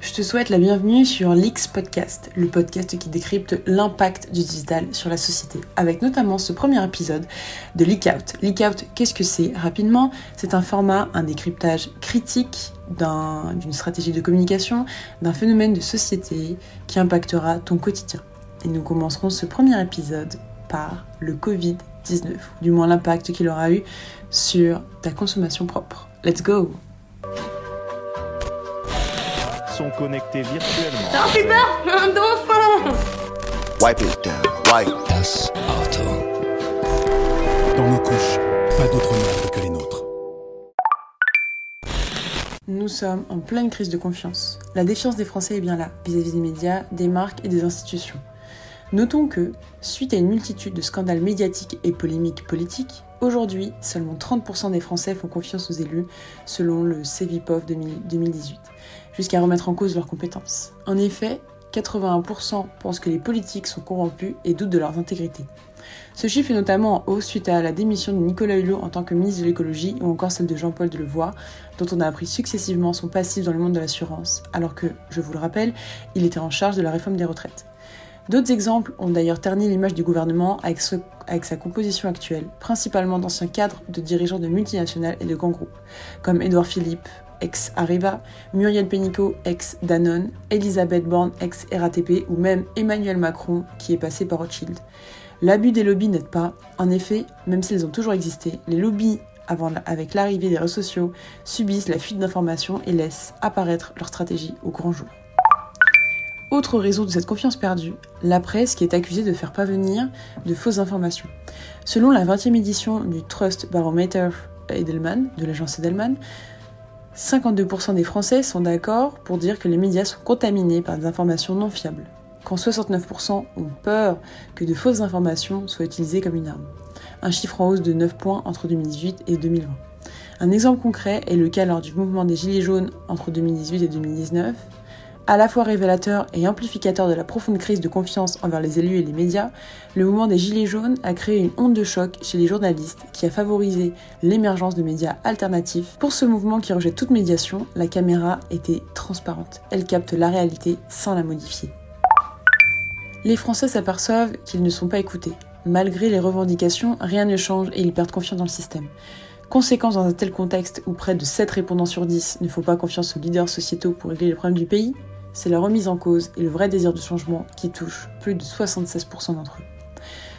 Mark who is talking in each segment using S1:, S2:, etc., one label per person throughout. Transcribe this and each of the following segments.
S1: Je te souhaite la bienvenue sur l'X Podcast, le podcast qui décrypte l'impact du digital sur la société, avec notamment ce premier épisode de Leak Out. Leak Out, qu'est-ce que c'est Rapidement, c'est un format, un décryptage critique d'une stratégie de communication, d'un phénomène de société qui impactera ton quotidien. Et nous commencerons ce premier épisode par le Covid-19, du moins l'impact qu'il aura eu sur ta consommation propre. Let's go
S2: sont connectés virtuellement.
S3: Ça fait peur Un dauphin
S4: Wipe it down, wipe.
S5: Das Auto.
S6: Dans nos couches, pas d'autre que les nôtres.
S1: Nous sommes en pleine crise de confiance. La défiance des Français est bien là, vis-à-vis des médias, des marques et des institutions. Notons que, suite à une multitude de scandales médiatiques et polémiques politiques, aujourd'hui, seulement 30% des Français font confiance aux élus, selon le CEVIPOF 2018 jusqu'à remettre en cause leurs compétences. En effet, 81% pensent que les politiques sont corrompus et doutent de leur intégrité. Ce chiffre est notamment en hausse suite à la démission de Nicolas Hulot en tant que ministre de l'écologie ou encore celle de Jean-Paul Delevoye, dont on a appris successivement son passif dans le monde de l'assurance, alors que, je vous le rappelle, il était en charge de la réforme des retraites. D'autres exemples ont d'ailleurs terni l'image du gouvernement avec, sa composition actuelle, principalement d'anciens cadres de dirigeants de multinationales et de grands groupes, comme Édouard Philippe, ex-Areva, Muriel Pénicaud, ex-Danone, Elisabeth Borne, ex-RATP ou même Emmanuel Macron qui est passé par Rothschild. L'abus des lobbies n'aide pas. En effet, même s'ils ont toujours existé, les lobbies, avec l'arrivée des réseaux sociaux, subissent la fuite d'informations et laissent apparaître leur stratégie au grand jour. Autre raison de cette confiance perdue, la presse qui est accusée de faire parvenir de fausses informations. Selon la 20e édition du Trust Barometer Edelman, de l'agence Edelman, 52% des Français sont d'accord pour dire que les médias sont contaminés par des informations non fiables, quand 69% ont peur que de fausses informations soient utilisées comme une arme. Un chiffre en hausse de 9 points entre 2018 et 2020. Un exemple concret est le cas lors du mouvement des Gilets jaunes entre 2018 et 2019, à la fois révélateur et amplificateur de la profonde crise de confiance envers les élus et les médias, le mouvement des Gilets jaunes a créé une onde de choc chez les journalistes qui a favorisé l'émergence de médias alternatifs. Pour ce mouvement qui rejette toute médiation, la caméra était transparente. Elle capte la réalité sans la modifier. Les Français s'aperçoivent qu'ils ne sont pas écoutés. Malgré les revendications, rien ne change et ils perdent confiance dans le système. Conséquence dans un tel contexte où près de 7 répondants sur 10 ne font pas confiance aux leaders sociétaux pour régler les problèmes du pays, c'est la remise en cause et le vrai désir de changement qui touchent plus de 76% d'entre eux.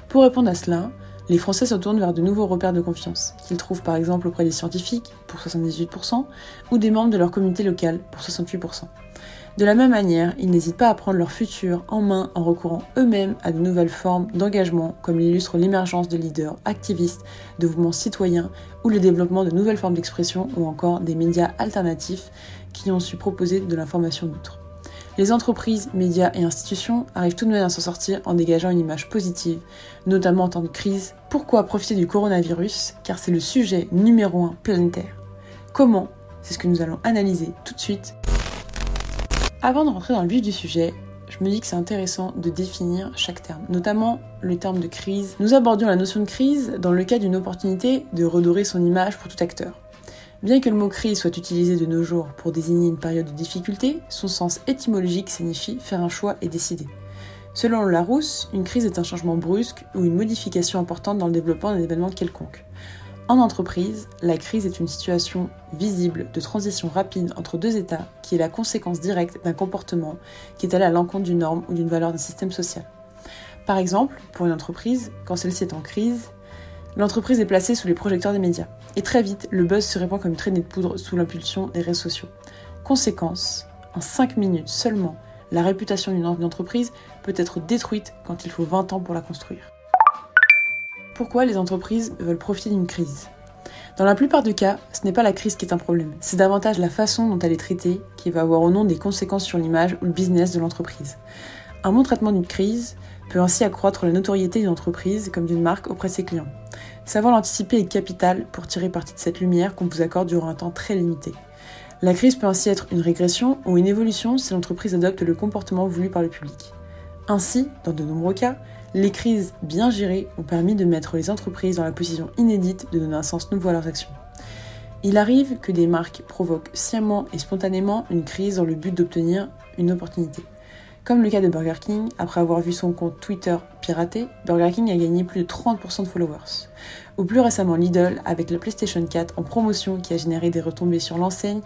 S1: Pour répondre à cela, les Français se tournent vers de nouveaux repères de confiance, qu'ils trouvent par exemple auprès des scientifiques, pour 78%, ou des membres de leur communauté locale, pour 68%. De la même manière, ils n'hésitent pas à prendre leur futur en main en recourant eux-mêmes à de nouvelles formes d'engagement, comme l'illustre l'émergence de leaders activistes, de mouvements citoyens ou le développement de nouvelles formes d'expression ou encore des médias alternatifs qui ont su proposer de l'information neutre. Les entreprises, médias et institutions arrivent tout de même à s'en sortir en dégageant une image positive, notamment en temps de crise. Pourquoi profiter du coronavirus? Car c'est le sujet numéro un planétaire. Comment? C'est ce que nous allons analyser tout de suite. Avant de rentrer dans le vif du sujet, je me dis que c'est intéressant de définir chaque terme, notamment le terme de crise. Nous abordions la notion de crise dans le cas d'une opportunité de redorer son image pour tout acteur. Bien que le mot crise soit utilisé de nos jours pour désigner une période de difficulté, son sens étymologique signifie faire un choix et décider. Selon Larousse, une crise est un changement brusque ou une modification importante dans le développement d'un événement quelconque. En entreprise, la crise est une situation visible de transition rapide entre deux états qui est la conséquence directe d'un comportement qui est allé à l'encontre d'une norme ou d'une valeur d'un système social. Par exemple, pour une entreprise, quand celle-ci est en crise, L'entreprise est placée sous les projecteurs des médias. Et très vite, le buzz se répand comme une traînée de poudre sous l'impulsion des réseaux sociaux. Conséquence, en 5 minutes seulement, la réputation d'une entreprise peut être détruite quand il faut 20 ans pour la construire. Pourquoi les entreprises veulent profiter d'une crise? Dans la plupart des cas, ce n'est pas la crise qui est un problème, c'est davantage la façon dont elle est traitée qui va avoir au nom des conséquences sur l'image ou le business de l'entreprise. Un bon traitement d'une crise peut ainsi accroître la notoriété d'une entreprise comme d'une marque auprès de ses clients. Savoir l'anticiper est capital pour tirer parti de cette lumière qu'on vous accorde durant un temps très limité. La crise peut ainsi être une régression ou une évolution si l'entreprise adopte le comportement voulu par le public. Ainsi, dans de nombreux cas, les crises bien gérées ont permis de mettre les entreprises dans la position inédite de donner un sens nouveau à leurs actions. Il arrive que des marques provoquent sciemment et spontanément une crise dans le but d'obtenir une opportunité. Comme le cas de Burger King, après avoir vu son compte Twitter piraté, Burger King a gagné plus de 30% de followers. Ou plus récemment Lidl avec la PlayStation 4 en promotion qui a généré des retombées sur l'enseigne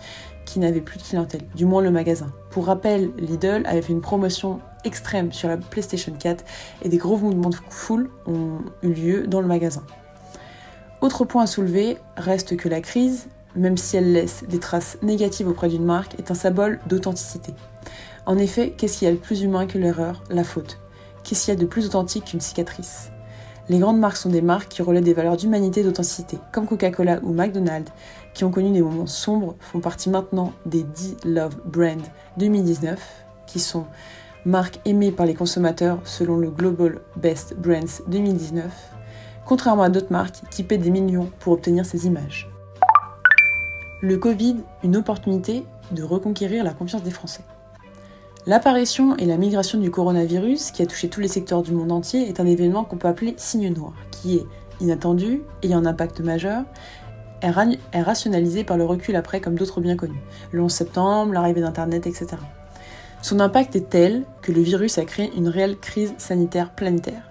S1: qui n'avait plus de clientèle, du moins le magasin. Pour rappel, Lidl avait fait une promotion extrême sur la PlayStation 4 et des gros mouvements de foule ont eu lieu dans le magasin. Autre point à soulever reste que la crise, même si elle laisse des traces négatives auprès d'une marque, est un symbole d'authenticité. En effet, qu'est-ce qu'il y a de plus humain que l'erreur, la faute? Qu'est-ce qu'il y a de plus authentique qu'une cicatrice? Les grandes marques sont des marques qui relaient des valeurs d'humanité et d'authenticité, comme Coca-Cola ou McDonald's, qui ont connu des moments sombres, font partie maintenant des 10 Love Brand 2019, qui sont marques aimées par les consommateurs selon le Global Best Brands 2019, contrairement à d'autres marques qui paient des millions pour obtenir ces images. Le Covid, une opportunité de reconquérir la confiance des Français. L'apparition et la migration du coronavirus, qui a touché tous les secteurs du monde entier, est un événement qu'on peut appeler signe noir, qui est inattendu, ayant un impact majeur, est, rationalisé par le recul après comme d'autres bien connus, le 11 septembre, l'arrivée d'Internet, etc. Son impact est tel que le virus a créé une réelle crise sanitaire planétaire.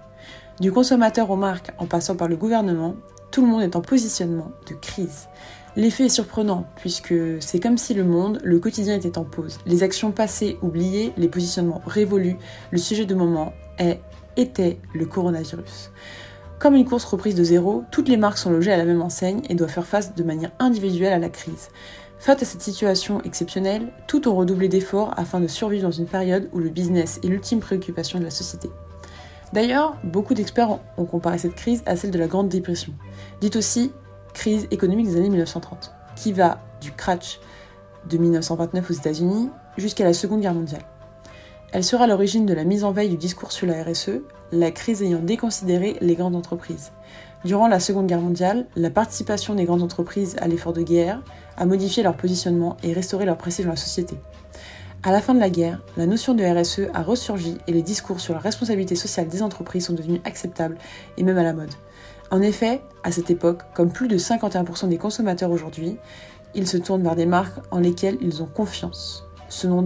S1: Du consommateur aux marques en passant par le gouvernement, tout le monde est en positionnement de crise. L'effet est surprenant, puisque c'est comme si le monde, le quotidien était en pause. Les actions passées oubliées, les positionnements révolus, le sujet de moment est, était le coronavirus. Comme une course reprise de zéro, toutes les marques sont logées à la même enseigne et doivent faire face de manière individuelle à la crise. Face à cette situation exceptionnelle, tout ont redoublé d'efforts afin de survivre dans une période où le business est l'ultime préoccupation de la société. D'ailleurs, beaucoup d'experts ont comparé cette crise à celle de la Grande Dépression, dite aussi crise économique des années 1930, qui va du crash de 1929 aux États-Unis jusqu'à la Seconde Guerre mondiale. Elle sera l'origine de la mise en veille du discours sur la RSE, la crise ayant déconsidéré les grandes entreprises. Durant la Seconde Guerre mondiale, la participation des grandes entreprises à l'effort de guerre a modifié leur positionnement et restauré leur prestige dans la société. À la fin de la guerre, la notion de RSE a ressurgi et les discours sur la responsabilité sociale des entreprises sont devenus acceptables et même à la mode. En effet, à cette époque, comme plus de 51% des consommateurs aujourd'hui, ils se tournent vers des marques en lesquelles ils ont confiance. Selon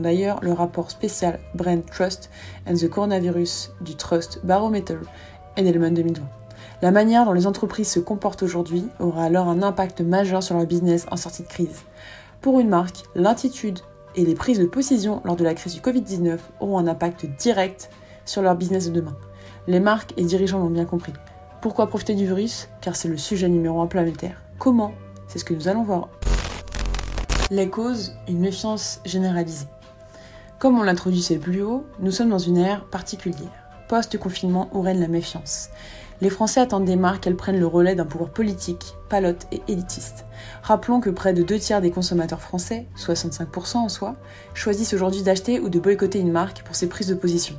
S1: d'ailleurs le rapport spécial Brand Trust and the Coronavirus du Trust Barometer Edelman 2020. La manière dont les entreprises se comportent aujourd'hui aura alors un impact majeur sur leur business en sortie de crise. Pour une marque, l'attitude et les prises de position lors de la crise du Covid-19 auront un impact direct sur leur business de demain. Les marques et dirigeants l'ont bien compris. Pourquoi profiter du virus Car c'est le sujet numéro un planétaire. Comment? C'est ce que nous allons voir. Les causes, une méfiance généralisée. Comme on l'introduisait plus haut, nous sommes dans une ère particulière. Post-confinement où règne la méfiance. Les Français attendent des marques qu'elles prennent le relais d'un pouvoir politique, palote et élitiste. Rappelons que près de deux tiers des consommateurs français, 65% en soi, choisissent aujourd'hui d'acheter ou de boycotter une marque pour ses prises de position.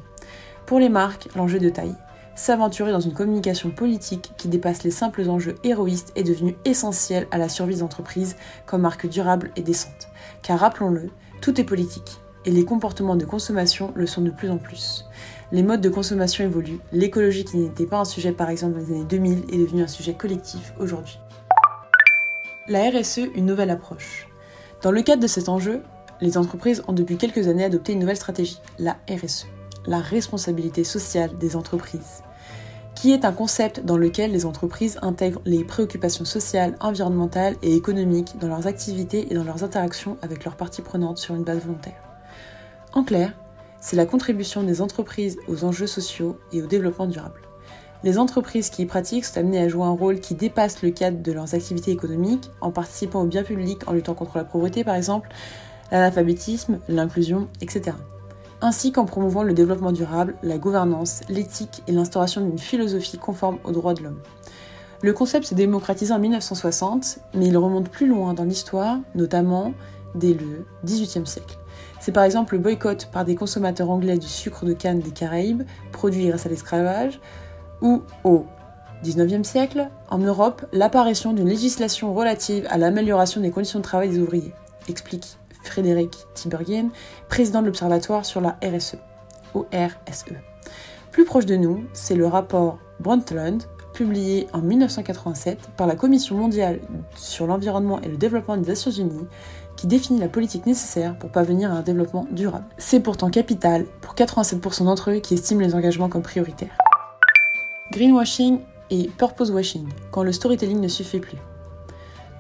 S1: Pour les marques, l'enjeu de taille s'aventurer dans une communication politique qui dépasse les simples enjeux héroïstes est devenu essentiel à la survie des entreprises comme marque durable et décente. Car rappelons-le, tout est politique, et les comportements de consommation le sont de plus en plus. Les modes de consommation évoluent, l'écologie qui n'était pas un sujet par exemple dans les années 2000 est devenue un sujet collectif aujourd'hui. La RSE, une nouvelle approche. Dans le cadre de cet enjeu, les entreprises ont depuis quelques années adopté une nouvelle stratégie, la RSE, la responsabilité sociale des entreprises qui est un concept dans lequel les entreprises intègrent les préoccupations sociales, environnementales et économiques dans leurs activités et dans leurs interactions avec leurs parties prenantes sur une base volontaire. En clair, c'est la contribution des entreprises aux enjeux sociaux et au développement durable. Les entreprises qui y pratiquent sont amenées à jouer un rôle qui dépasse le cadre de leurs activités économiques en participant au bien public, en luttant contre la pauvreté par exemple, l'analphabétisme, l'inclusion, etc ainsi qu'en promouvant le développement durable, la gouvernance, l'éthique et l'instauration d'une philosophie conforme aux droits de l'homme. Le concept s'est démocratisé en 1960, mais il remonte plus loin dans l'histoire, notamment dès le XVIIIe siècle. C'est par exemple le boycott par des consommateurs anglais du sucre de canne des Caraïbes, produit grâce à l'esclavage, ou au XIXe siècle, en Europe, l'apparition d'une législation relative à l'amélioration des conditions de travail des ouvriers, explique Frédéric Tiberghien, président de l'Observatoire sur la RSE, RSE. Plus proche de nous, c'est le rapport Brundtland, publié en 1987 par la Commission mondiale sur l'environnement et le développement des Nations Unies qui définit la politique nécessaire pour parvenir à un développement durable. C'est pourtant capital pour 87% d'entre eux qui estiment les engagements comme prioritaires. Greenwashing et purpose washing, quand le storytelling ne suffit plus.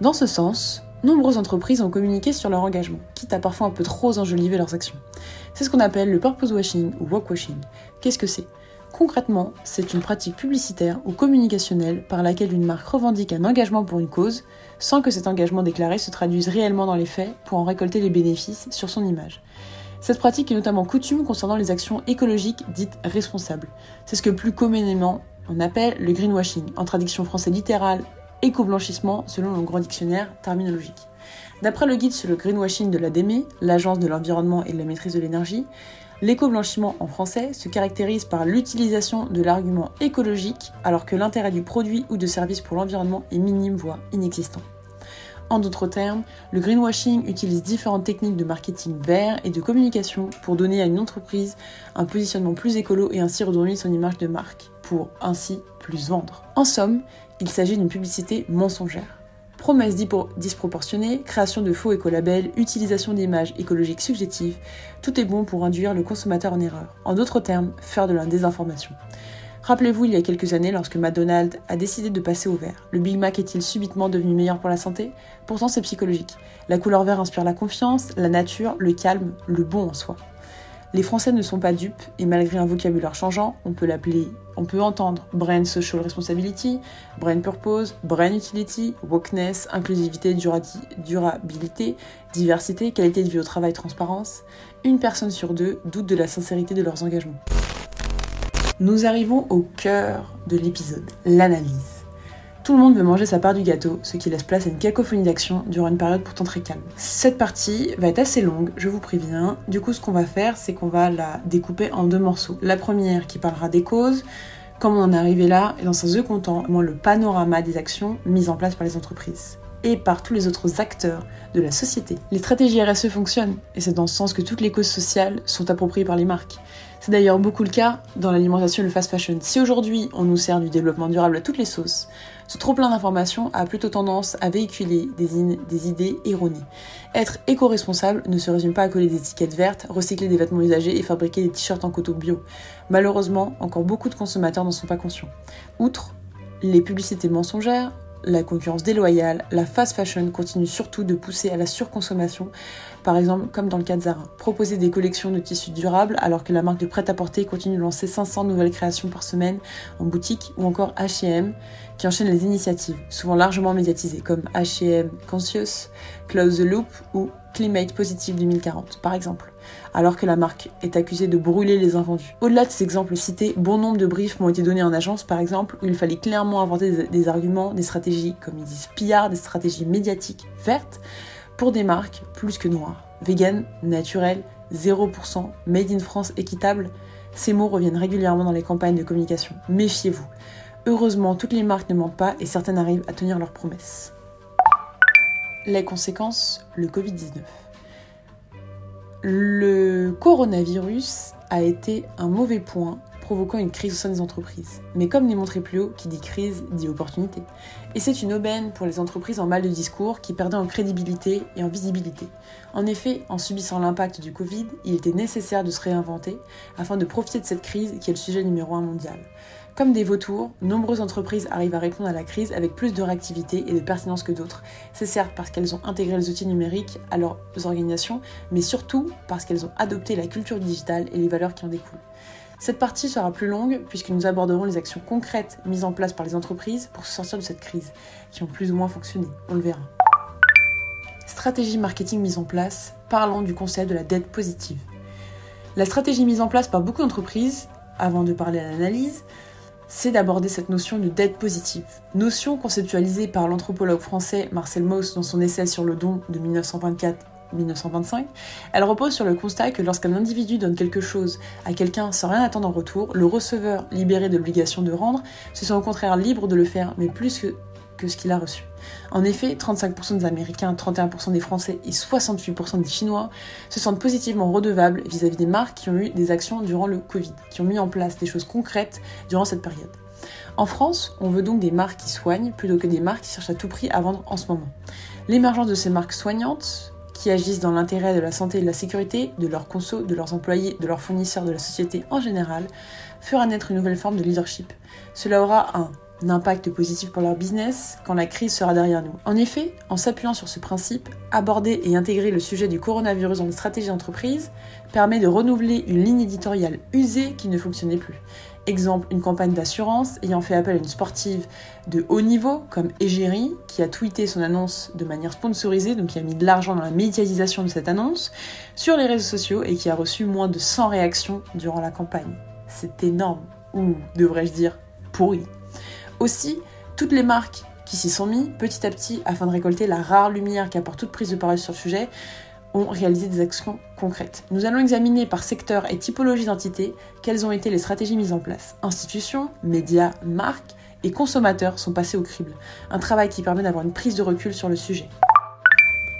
S1: Dans ce sens, nombreuses entreprises ont communiqué sur leur engagement, quitte à parfois un peu trop enjoliver leurs actions. C'est ce qu'on appelle le purpose washing ou walk washing. Qu'est-ce que c'est? Concrètement, c'est une pratique publicitaire ou communicationnelle par laquelle une marque revendique un engagement pour une cause, sans que cet engagement déclaré se traduise réellement dans les faits pour en récolter les bénéfices sur son image. Cette pratique est notamment coutume concernant les actions écologiques dites responsables. C'est ce que plus communément on appelle le greenwashing, en traduction française littérale éco-blanchissement selon le grand dictionnaire terminologique. D'après le guide sur le greenwashing de l'ADEME, l'Agence de l'environnement et de la maîtrise de l'énergie, l'éco-blanchiment en français se caractérise par l'utilisation de l'argument écologique alors que l'intérêt du produit ou de service pour l'environnement est minime voire inexistant. En d'autres termes, le greenwashing utilise différentes techniques de marketing vert et de communication pour donner à une entreprise un positionnement plus écolo et ainsi redonner son image de marque, pour ainsi plus vendre. En somme, il s'agit d'une publicité mensongère. Promesses disproportionnées, création de faux écolabels, utilisation d'images écologiques subjectives, tout est bon pour induire le consommateur en erreur. En d'autres termes, faire de la désinformation. Rappelez-vous il y a quelques années lorsque McDonald's a décidé de passer au vert. Le Big Mac est-il subitement devenu meilleur pour la santé? Pourtant c'est psychologique. La couleur vert inspire la confiance, la nature, le calme, le bon en soi. Les Français ne sont pas dupes et malgré un vocabulaire changeant, on peut l'appeler, on peut entendre Brain Social Responsibility, Brain Purpose, Brain Utility, Wokeness, inclusivité, durabilité, diversité, qualité de vie au travail, transparence. Une personne sur deux doute de la sincérité de leurs engagements. Nous arrivons au cœur de l'épisode, l'analyse. Tout le monde veut manger sa part du gâteau, ce qui laisse place à une cacophonie d'action durant une période pourtant très calme. Cette partie va être assez longue, je vous préviens. Du coup, ce qu'on va faire, c'est qu'on va la découper en deux morceaux. La première qui parlera des causes, comment on en est arrivé là, et dans un second temps, moins le panorama des actions mises en place par les entreprises et par tous les autres acteurs de la société. Les stratégies RSE fonctionnent, et c'est dans ce sens que toutes les causes sociales sont appropriées par les marques. C'est d'ailleurs beaucoup le cas dans l'alimentation et le fast fashion. Si aujourd'hui on nous sert du développement durable à toutes les sauces, ce trop plein d'informations a plutôt tendance à véhiculer des, idées erronées. Être éco-responsable ne se résume pas à coller des étiquettes vertes, recycler des vêtements usagés et fabriquer des t-shirts en coton bio. Malheureusement, encore beaucoup de consommateurs n'en sont pas conscients. Outre les publicités mensongères, la concurrence déloyale, la fast fashion continue surtout de pousser à la surconsommation, par exemple comme dans le cas de Zara. Proposer des collections de tissus durables alors que la marque de prêt-à-porter continue de lancer 500 nouvelles créations par semaine en boutique ou encore H&M qui enchaîne les initiatives, souvent largement médiatisées comme H&M Conscious, Close the Loop ou Climate Positive 2040 par exemple alors que la marque est accusée de brûler les invendus. Au-delà de ces exemples cités, bon nombre de briefs m'ont été donnés en agence, par exemple, où il fallait clairement inventer des, arguments, des stratégies, comme ils disent pillards, des stratégies médiatiques vertes, pour des marques plus que noires. Vegan, naturel, 0%, made in France, équitable, ces mots reviennent régulièrement dans les campagnes de communication. Méfiez-vous. Heureusement, toutes les marques ne mentent pas et certaines arrivent à tenir leurs promesses. Les conséquences, le Covid-19. Le coronavirus a été un mauvais point provoquant une crise au sein des entreprises. Mais comme montré plus haut, qui dit crise dit opportunité. Et c'est une aubaine pour les entreprises en mal de discours qui perdaient en crédibilité et en visibilité. En effet, en subissant l'impact du Covid, il était nécessaire de se réinventer afin de profiter de cette crise qui est le sujet numéro un mondial. Comme des vautours, nombreuses entreprises arrivent à répondre à la crise avec plus de réactivité et de pertinence que d'autres. C'est certes parce qu'elles ont intégré les outils numériques à leurs organisations, mais surtout parce qu'elles ont adopté la culture digitale et les valeurs qui en découlent. Cette partie sera plus longue puisque nous aborderons les actions concrètes mises en place par les entreprises pour se sortir de cette crise, qui ont plus ou moins fonctionné, on le verra. Stratégie marketing mise en place, parlons du concept de la dette positive. La stratégie mise en place par beaucoup d'entreprises, avant de parler à l'analyse, c'est d'aborder cette notion de dette positive. Notion conceptualisée par l'anthropologue français Marcel Mauss dans son essai sur le don de 1924 1925, elle repose sur le constat que lorsqu'un individu donne quelque chose à quelqu'un sans rien attendre en retour, le receveur, libéré de l'obligation de rendre, se sent au contraire libre de le faire, mais plus que, que ce qu'il a reçu. En effet, 35% des Américains, 31% des Français et 68% des Chinois se sentent positivement redevables vis-à-vis des marques qui ont eu des actions durant le Covid, qui ont mis en place des choses concrètes durant cette période. En France, on veut donc des marques qui soignent plutôt que des marques qui cherchent à tout prix à vendre en ce moment. L'émergence de ces marques soignantes, qui agissent dans l'intérêt de la santé et de la sécurité de leurs consos, de leurs employés, de leurs fournisseurs, de la société en général, fera naître une nouvelle forme de leadership. Cela aura un impact positif pour leur business quand la crise sera derrière nous. En effet, en s'appuyant sur ce principe, aborder et intégrer le sujet du coronavirus dans les stratégies d'entreprise permet de renouveler une ligne éditoriale usée qui ne fonctionnait plus. Exemple, une campagne d'assurance ayant fait appel à une sportive de haut niveau comme Egérie, qui a tweeté son annonce de manière sponsorisée, donc qui a mis de l'argent dans la médiatisation de cette annonce, sur les réseaux sociaux et qui a reçu moins de 100 réactions durant la campagne. C'est énorme, ou devrais-je dire pourri. Aussi, toutes les marques qui s'y sont mis petit à petit afin de récolter la rare lumière qui apporte toute prise de parole sur le sujet ont réalisé des actions concrètes. Nous allons examiner par secteur et typologie d'entité quelles ont été les stratégies mises en place. Institutions, médias, marques et consommateurs sont passés au crible. Un travail qui permet d'avoir une prise de recul sur le sujet.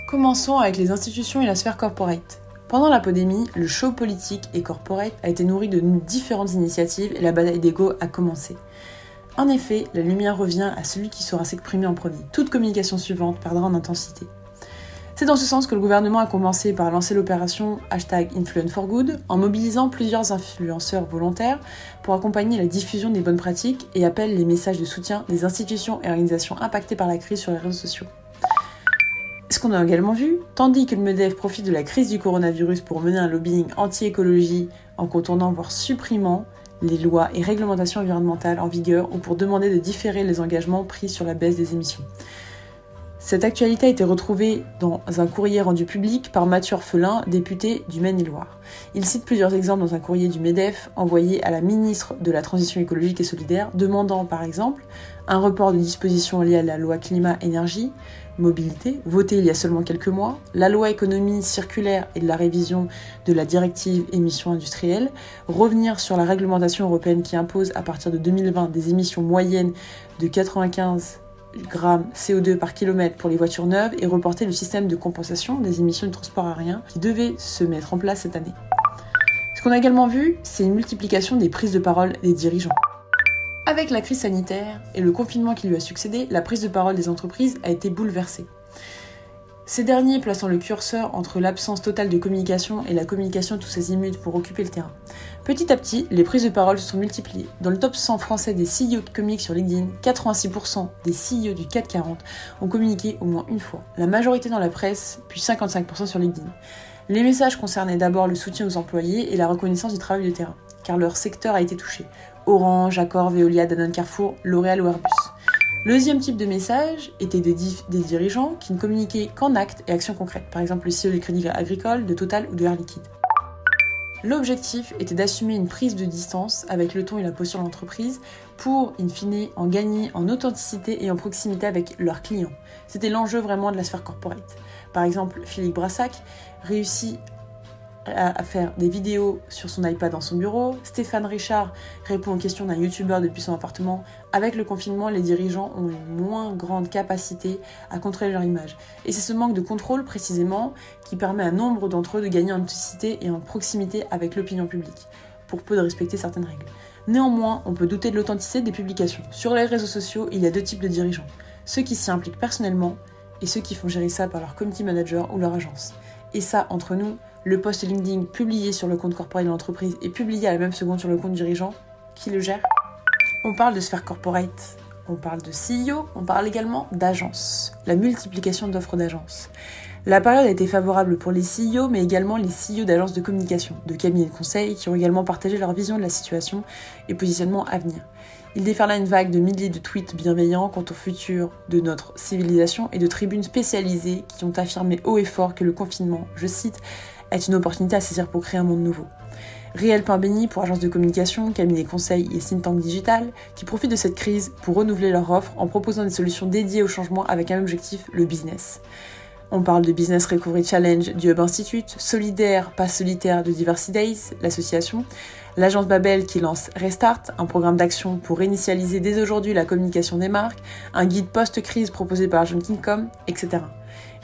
S1: Commençons avec les institutions et la sphère corporate. Pendant la pandémie, le show politique et corporate a été nourri de différentes initiatives et la bataille d'ego a commencé. En effet, la lumière revient à celui qui saura s'exprimer en premier. Toute communication suivante perdra en intensité. C'est dans ce sens que le gouvernement a commencé par lancer l'opération hashtag Influence for Good en mobilisant plusieurs influenceurs volontaires pour accompagner la diffusion des bonnes pratiques et appelle les messages de soutien des institutions et organisations impactées par la crise sur les réseaux sociaux. Ce qu'on a également vu, tandis que le MEDEF profite de la crise du coronavirus pour mener un lobbying anti-écologie en contournant voire supprimant les lois et réglementations environnementales en vigueur ou pour demander de différer les engagements pris sur la baisse des émissions. Cette actualité a été retrouvée dans un courrier rendu public par Mathieu Orphelin, député du Maine-et-Loire. Il cite plusieurs exemples dans un courrier du MEDEF envoyé à la ministre de la Transition écologique et solidaire, demandant par exemple un report de dispositions liées à la loi climat-énergie, mobilité, votée il y a seulement quelques mois, la loi économie circulaire et la révision de la directive émissions industrielles, revenir sur la réglementation européenne qui impose à partir de 2020 des émissions moyennes de 95 grammes CO2 par kilomètre pour les voitures neuves et reporter le système de compensation des émissions de transport aérien qui devait se mettre en place cette année. Ce qu'on a également vu, c'est une multiplication des prises de parole des dirigeants. Avec la crise sanitaire et le confinement qui lui a succédé, la prise de parole des entreprises a été bouleversée. Ces derniers plaçant le curseur entre l'absence totale de communication et la communication tous azimuts pour occuper le terrain. Petit à petit, les prises de parole se sont multipliées. Dans le top 100 français des CEO de comics sur LinkedIn, 86% des CEO du 440 ont communiqué au moins une fois. La majorité dans la presse, puis 55% sur LinkedIn. Les messages concernaient d'abord le soutien aux employés et la reconnaissance du travail de terrain, car leur secteur a été touché. Orange, Accor, Veolia, Danone Carrefour, L'Oréal ou Airbus. Le deuxième type de message était des, des dirigeants qui ne communiquaient qu'en actes et actions concrètes, par exemple le CEO du Crédit Agricole, de Total ou de Air Liquide. L'objectif était d'assumer une prise de distance avec le ton et la posture de l'entreprise pour, in fine, en gagner en authenticité et en proximité avec leurs clients. C'était l'enjeu vraiment de la sphère corporate. Par exemple, Philippe Brassac réussit à faire des vidéos sur son iPad dans son bureau. Stéphane Richard répond aux questions d'un youtubeur depuis son appartement. Avec le confinement, les dirigeants ont une moins grande capacité à contrôler leur image. Et c'est ce manque de contrôle précisément qui permet à nombre d'entre eux de gagner en authenticité et en proximité avec l'opinion publique, pour peu de respecter certaines règles. Néanmoins, on peut douter de l'authenticité des publications. Sur les réseaux sociaux, il y a deux types de dirigeants. Ceux qui s'y impliquent personnellement et ceux qui font gérer ça par leur community manager ou leur agence. Et ça, entre nous, le post LinkedIn publié sur le compte corporel de l'entreprise et publié à la même seconde sur le compte dirigeant, qui le gère? On parle de sphère corporate, on parle de CEO, on parle également d'agence, la multiplication d'offres d'agence. La période a été favorable pour les CEO, mais également les CEO d'agences de communication, de cabinets de conseil, qui ont également partagé leur vision de la situation et positionnement à venir. Il déferla une vague de milliers de tweets bienveillants quant au futur de notre civilisation et de tribunes spécialisées qui ont affirmé haut et fort que le confinement, je cite, est une opportunité à saisir pour créer un monde nouveau. Réel pain pour agences de communication, cabinets conseils et think tank digital qui profitent de cette crise pour renouveler leur offre en proposant des solutions dédiées au changement avec un objectif, le business. On parle de Business Recovery Challenge du Hub Institute, Solidaire, pas solitaire de Diversity Days, l'association, l'agence Babel qui lance Restart, un programme d'action pour réinitialiser dès aujourd'hui la communication des marques, un guide post-crise proposé par John Kingcom, etc.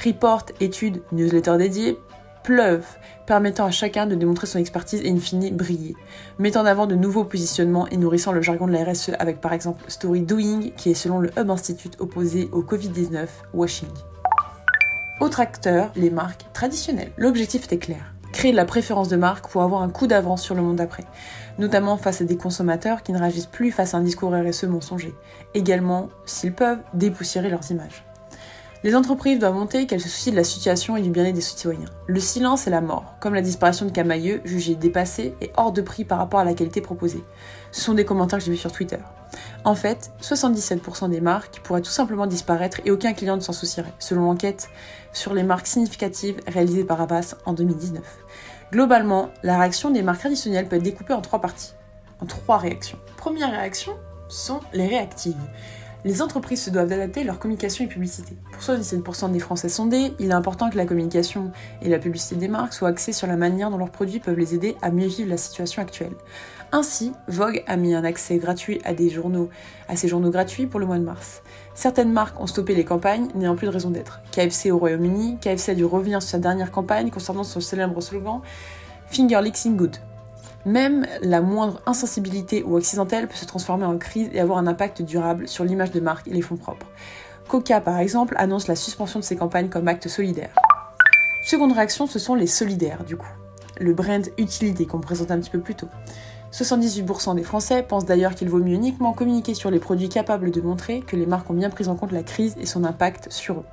S1: Report, études, newsletter dédié, pleuvent, permettant à chacun de démontrer son expertise et in fine briller, mettant en avant de nouveaux positionnements et nourrissant le jargon de la RSE avec par exemple Story Doing, qui est selon le Hub Institute opposé au Covid-19 washing. Autre acteur, les marques traditionnelles. L'objectif était clair créer de la préférence de marque pour avoir un coup d'avance sur le monde d'après, notamment face à des consommateurs qui ne réagissent plus face à un discours RSE mensonger. Également, s'ils peuvent, dépoussiérer leurs images. Les entreprises doivent monter qu'elles se soucient de la situation et du bien-être des citoyens. Le silence est la mort, comme la disparition de Camailleux, jugée dépassée et hors de prix par rapport à la qualité proposée. Ce sont des commentaires que j'ai vus sur Twitter. En fait, 77% des marques pourraient tout simplement disparaître et aucun client ne s'en soucierait, selon l'enquête sur les marques significatives réalisée par Abbas en 2019. Globalement, la réaction des marques traditionnelles peut être découpée en trois parties, en trois réactions. Première réaction sont les réactives les entreprises se doivent adapter leur communication et publicité. Pour 77% des Français sondés, il est important que la communication et la publicité des marques soient axées sur la manière dont leurs produits peuvent les aider à mieux vivre la situation actuelle. Ainsi, Vogue a mis un accès gratuit à des journaux, à journaux gratuits pour le mois de mars. Certaines marques ont stoppé les campagnes, n'ayant plus de raison d'être. KFC au Royaume-Uni, KFC a dû revenir sur sa dernière campagne concernant son célèbre slogan Finger Licking Good. Même la moindre insensibilité ou accidentelle peut se transformer en crise et avoir un impact durable sur l'image de marque et les fonds propres. Coca, par exemple, annonce la suspension de ses campagnes comme acte solidaire. Seconde réaction, ce sont les solidaires, du coup. Le brand utilité qu'on présente un petit peu plus tôt. 78% des Français pensent d'ailleurs qu'il vaut mieux uniquement communiquer sur les produits capables de montrer que les marques ont bien pris en compte la crise et son impact sur eux.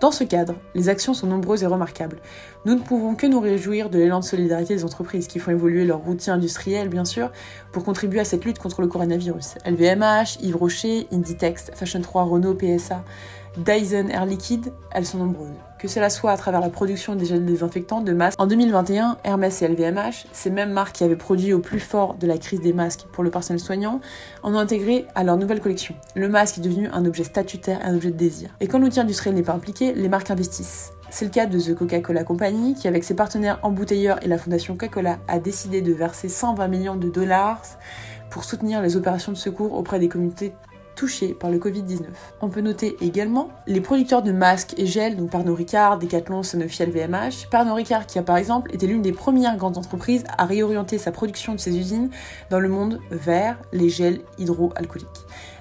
S1: Dans ce cadre, les actions sont nombreuses et remarquables. Nous ne pouvons que nous réjouir de l'élan de solidarité des entreprises qui font évoluer leur routier industriel, bien sûr, pour contribuer à cette lutte contre le coronavirus. LVMH, Yves Rocher, Inditex, Fashion 3, Renault, PSA, Dyson Air Liquide, elles sont nombreuses. Que cela soit à travers la production des gels désinfectants de masques. En 2021, Hermès et LVMH, ces mêmes marques qui avaient produit au plus fort de la crise des masques pour le personnel soignant, en ont intégré à leur nouvelle collection. Le masque est devenu un objet statutaire, un objet de désir. Et quand l'outil industriel n'est pas impliqué, les marques investissent. C'est le cas de The Coca-Cola Company, qui avec ses partenaires embouteilleurs et la fondation Coca-Cola a décidé de verser 120 millions de dollars pour soutenir les opérations de secours auprès des communautés touchés par le Covid-19. On peut noter également les producteurs de masques et gels, donc Pernod Ricard, Decathlon, Sanofi, LVMH. Pernod Ricard qui a par exemple été l'une des premières grandes entreprises à réorienter sa production de ses usines dans le monde vers les gels hydroalcooliques.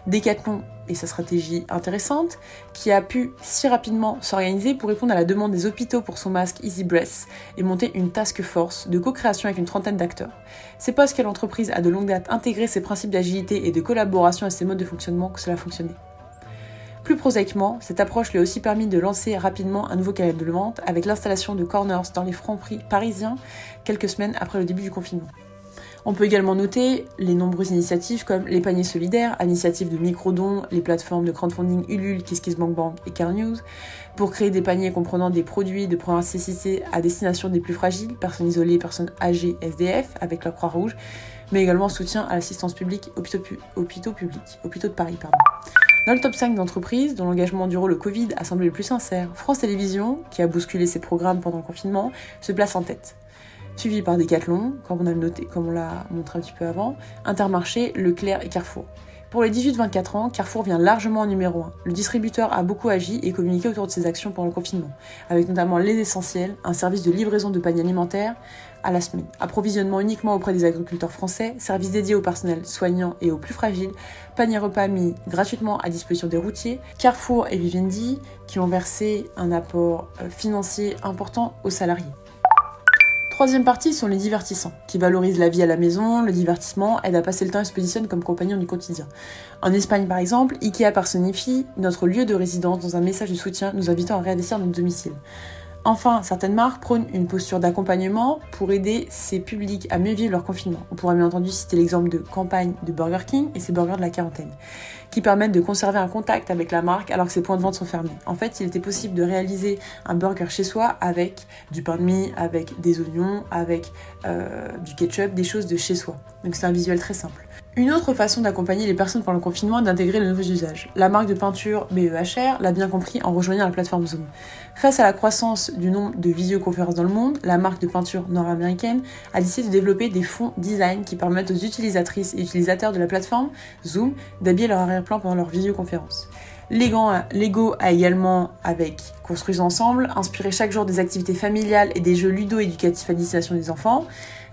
S1: Decathlon et sa stratégie intéressante, qui a pu si rapidement s'organiser pour répondre à la demande des hôpitaux pour son masque Easy Breath et monter une task force de co-création avec une trentaine d'acteurs. C'est parce que l'entreprise a de longue date intégré ses principes d'agilité et de collaboration à ses modes de fonctionnement que cela a fonctionné. Plus prosaïquement, cette approche lui a aussi permis de lancer rapidement un nouveau canal de vente avec l'installation de corners dans les francs prix parisiens quelques semaines après le début du confinement. On peut également noter les nombreuses initiatives comme les paniers solidaires, initiatives de microdons, les plateformes de crowdfunding Ulule, KissKissBankBank et CarNews, pour créer des paniers comprenant des produits de première nécessité à destination des plus fragiles, personnes isolées, personnes âgées, SDF, avec la Croix-Rouge, mais également soutien à l'assistance publique, hôpitaux, hôpitaux publics, hôpitaux de Paris, pardon. Dans le top 5 d'entreprises dont l'engagement durant le Covid a semblé le plus sincère, France Télévisions, qui a bousculé ses programmes pendant le confinement, se place en tête suivi par Decathlon, comme on a noté, comme on l'a montré un petit peu avant, Intermarché, Leclerc et Carrefour. Pour les 18-24 ans, Carrefour vient largement en numéro 1. Le distributeur a beaucoup agi et communiqué autour de ses actions pendant le confinement, avec notamment les essentiels, un service de livraison de paniers alimentaires à la semaine, approvisionnement uniquement auprès des agriculteurs français, service dédié au personnel soignant et aux plus fragiles, panier repas mis gratuitement à disposition des routiers, Carrefour et Vivendi qui ont versé un apport euh, financier important aux salariés. Troisième partie sont les divertissants, qui valorisent la vie à la maison, le divertissement, aident à passer le temps et se positionnent comme compagnons du quotidien. En Espagne par exemple, Ikea personnifie notre lieu de résidence dans un message de soutien nous invitant à réinvestir notre domicile. Enfin, certaines marques prônent une posture d'accompagnement pour aider ces publics à mieux vivre leur confinement. On pourrait bien entendu citer l'exemple de campagne de Burger King et ses burgers de la quarantaine, qui permettent de conserver un contact avec la marque alors que ses points de vente sont fermés. En fait, il était possible de réaliser un burger chez soi avec du pain de mie, avec des oignons, avec euh, du ketchup, des choses de chez soi. Donc c'est un visuel très simple. Une autre façon d'accompagner les personnes pendant le confinement est d'intégrer de nouveaux usages. La marque de peinture BEHR l'a bien compris en rejoignant la plateforme Zoom. Face à la croissance du nombre de visioconférences dans le monde, la marque de peinture nord-américaine a décidé de développer des fonds design qui permettent aux utilisatrices et utilisateurs de la plateforme Zoom d'habiller leur arrière-plan pendant leur visioconférence. Lego a également, avec Construisons ensemble, inspiré chaque jour des activités familiales et des jeux ludo-éducatifs à destination des enfants.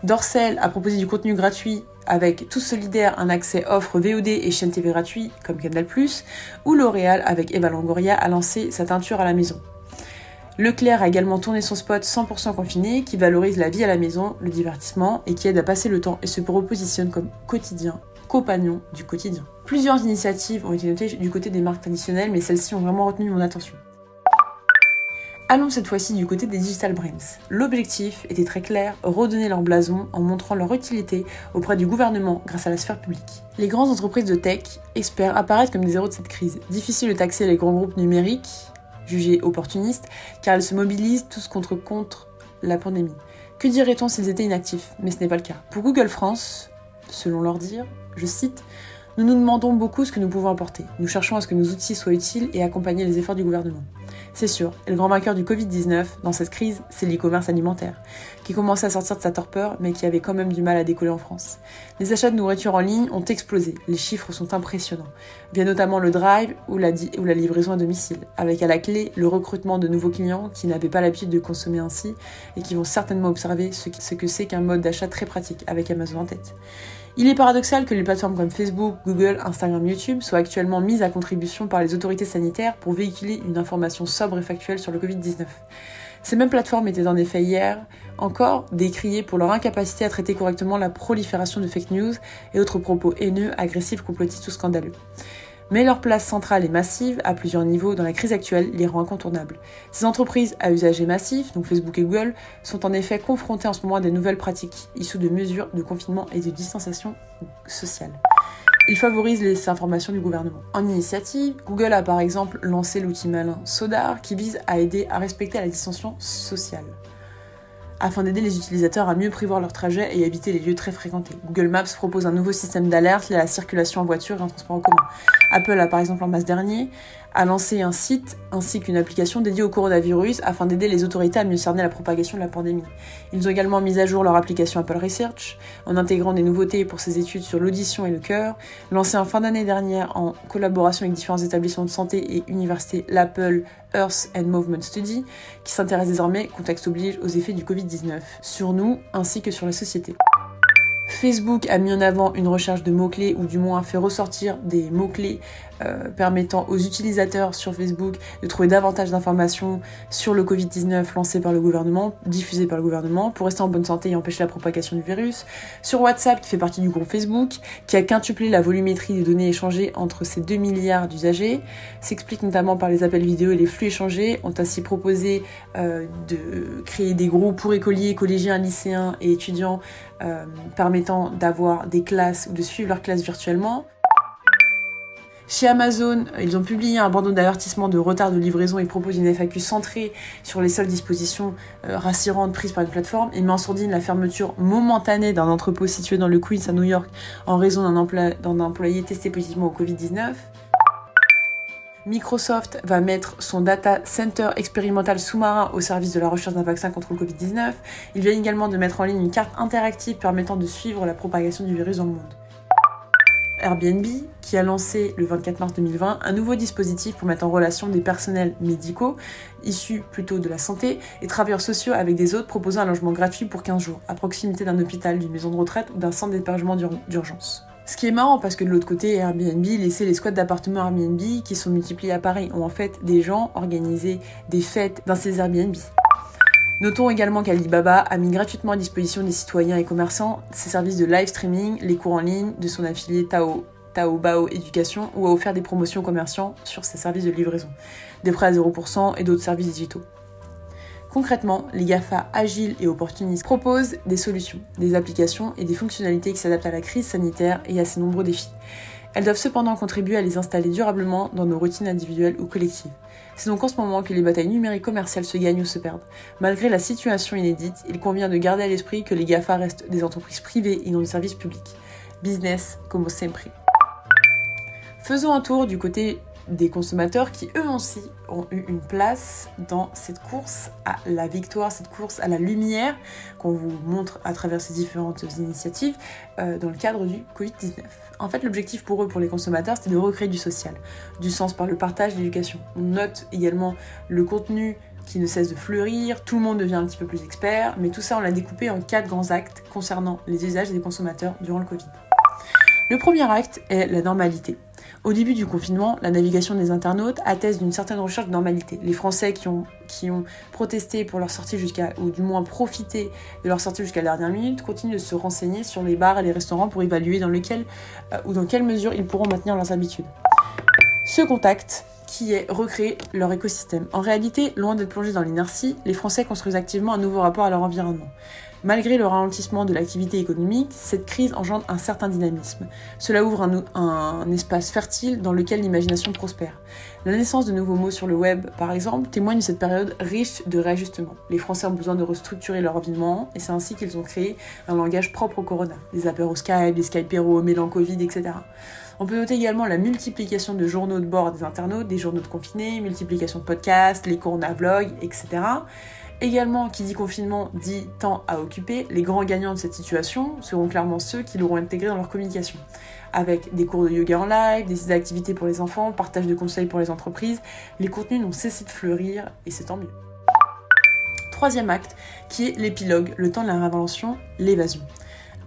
S1: Dorsel a proposé du contenu gratuit avec Tous Solidaires un accès offre VOD et chaîne TV gratuit comme Canal+, ou L'Oréal avec Eva Longoria a lancé sa teinture à la maison. Leclerc a également tourné son spot 100% confiné qui valorise la vie à la maison, le divertissement et qui aide à passer le temps et se repositionne comme quotidien, compagnon du quotidien. Plusieurs initiatives ont été notées du côté des marques traditionnelles mais celles-ci ont vraiment retenu mon attention. Allons cette fois-ci du côté des Digital Brains. L'objectif était très clair, redonner leur blason en montrant leur utilité auprès du gouvernement grâce à la sphère publique. Les grandes entreprises de tech espèrent apparaître comme des héros de cette crise. Difficile de taxer les grands groupes numériques, jugés opportunistes, car elles se mobilisent tous contre, contre la pandémie. Que dirait-on s'ils étaient inactifs? Mais ce n'est pas le cas. Pour Google France, selon leur dire, je cite, nous nous demandons beaucoup ce que nous pouvons apporter. Nous cherchons à ce que nos outils soient utiles et accompagner les efforts du gouvernement. C'est sûr, et le grand vainqueur du Covid-19 dans cette crise, c'est l'e-commerce alimentaire, qui commençait à sortir de sa torpeur, mais qui avait quand même du mal à décoller en France. Les achats de nourriture en ligne ont explosé, les chiffres sont impressionnants. Via notamment le drive ou la, ou la livraison à domicile, avec à la clé le recrutement de nouveaux clients qui n'avaient pas l'habitude de consommer ainsi et qui vont certainement observer ce que c'est qu'un mode d'achat très pratique, avec Amazon en tête. Il est paradoxal que les plateformes comme Facebook, Google, Instagram, YouTube soient actuellement mises à contribution par les autorités sanitaires pour véhiculer une information sobre et factuelle sur le Covid-19. Ces mêmes plateformes étaient en effet hier encore décriées pour leur incapacité à traiter correctement la prolifération de fake news et autres propos haineux, agressifs, complotistes ou scandaleux. Mais leur place centrale et massive, à plusieurs niveaux, dans la crise actuelle, les rend incontournables. Ces entreprises à usage massif, donc Facebook et Google, sont en effet confrontées en ce moment à des nouvelles pratiques, issues de mesures de confinement et de distanciation sociale. Ils favorisent les informations du gouvernement. En initiative, Google a par exemple lancé l'outil malin Sodar qui vise à aider à respecter la distanciation sociale afin d'aider les utilisateurs à mieux prévoir leur trajet et éviter les lieux très fréquentés. Google Maps propose un nouveau système d'alerte à la circulation en voiture et en transport en commun. Apple a par exemple en mars dernier a lancé un site ainsi qu'une application dédiée au coronavirus afin d'aider les autorités à mieux cerner la propagation de la pandémie. Ils ont également mis à jour leur application Apple Research en intégrant des nouveautés pour ses études sur l'audition et le cœur, lancé en fin d'année dernière en collaboration avec différents établissements de santé et universités l'Apple Earth and Movement Study, qui s'intéresse désormais, contexte oblige, aux effets du Covid-19 sur nous ainsi que sur la société. Facebook a mis en avant une recherche de mots-clés ou du moins fait ressortir des mots-clés euh, permettant aux utilisateurs sur Facebook de trouver davantage d'informations sur le Covid-19 lancé par le gouvernement, diffusé par le gouvernement, pour rester en bonne santé et empêcher la propagation du virus. Sur WhatsApp, qui fait partie du groupe Facebook, qui a quintuplé la volumétrie des données échangées entre ces 2 milliards d'usagers, s'explique notamment par les appels vidéo et les flux échangés, ont ainsi proposé euh, de créer des groupes pour écoliers, collégiens, lycéens et étudiants euh, permettant d'avoir des classes ou de suivre leurs classes virtuellement. Chez Amazon, ils ont publié un bandeau d'avertissement de retard de livraison et proposent une FAQ centrée sur les seules dispositions euh, rassirantes prises par une plateforme en sourdine la fermeture momentanée d'un entrepôt situé dans le Queens à New York en raison d'un employé testé positivement au Covid-19. Microsoft va mettre son data center expérimental sous-marin au service de la recherche d'un vaccin contre le Covid-19. Il vient également de mettre en ligne une carte interactive permettant de suivre la propagation du virus dans le monde. Airbnb, qui a lancé le 24 mars 2020 un nouveau dispositif pour mettre en relation des personnels médicaux, issus plutôt de la santé, et travailleurs sociaux avec des autres proposant un logement gratuit pour 15 jours, à proximité d'un hôpital, d'une maison de retraite ou d'un centre d'hébergement d'urgence. Ce qui est marrant parce que de l'autre côté, Airbnb laissait les squats d'appartements Airbnb qui sont multipliés à Paris, ont en fait des gens organisé des fêtes dans ces Airbnb. Notons également qu'Alibaba a mis gratuitement à disposition des citoyens et commerçants ses services de live streaming, les cours en ligne de son affilié Tao, Taobao Éducation ou a offert des promotions aux commerçants sur ses services de livraison, des prêts à 0% et d'autres services digitaux. Concrètement, les GAFA agiles et opportunistes proposent des solutions, des applications et des fonctionnalités qui s'adaptent à la crise sanitaire et à ses nombreux défis. Elles doivent cependant contribuer à les installer durablement dans nos routines individuelles ou collectives. C'est donc en ce moment que les batailles numériques commerciales se gagnent ou se perdent. Malgré la situation inédite, il convient de garder à l'esprit que les GAFA restent des entreprises privées et non des services publics. Business como sempre. Faisons un tour du côté des consommateurs qui eux aussi ont eu une place dans cette course à la victoire, cette course à la lumière qu'on vous montre à travers ces différentes initiatives euh, dans le cadre du Covid-19. En fait, l'objectif pour eux, pour les consommateurs, c'était de recréer du social, du sens par le partage, l'éducation. On note également le contenu qui ne cesse de fleurir, tout le monde devient un petit peu plus expert, mais tout ça on l'a découpé en quatre grands actes concernant les usages des consommateurs durant le Covid. Le premier acte est la normalité. Au début du confinement, la navigation des internautes atteste d'une certaine recherche de normalité. Les Français qui ont, protesté pour leur sortie jusqu'à, ou du moins profité de leur sortie jusqu'à la dernière minute, continuent de se renseigner sur les bars et les restaurants pour évaluer dans lequel euh, ou dans quelle mesure ils pourront maintenir leurs habitudes. Ce contact qui est recréer leur écosystème. En réalité, loin d'être plongés dans l'inertie, les Français construisent activement un nouveau rapport à leur environnement. Malgré le ralentissement de l'activité économique, cette crise engendre un certain dynamisme. Cela ouvre un, espace fertile dans lequel l'imagination prospère. La naissance de nouveaux mots sur le web, par exemple, témoigne de cette période riche de réajustement. Les Français ont besoin de restructurer leur environnement et c'est ainsi qu'ils ont créé un langage propre au corona. Des apéros Skype, des Skyperos, Mélan Covid, etc. On peut noter également la multiplication de journaux de bord des internautes, des journaux de confinés, multiplication de podcasts, les corona-vlogs, etc. Également, qui dit confinement dit temps à occuper. Les grands gagnants de cette situation seront clairement ceux qui l'auront intégré dans leur communication. Avec des cours de yoga en live, des activités pour les enfants, partage de conseils pour les entreprises, les contenus n'ont cessé de fleurir et c'est tant mieux. Troisième acte, qui est l'épilogue, le temps de la réinvention, l'évasion.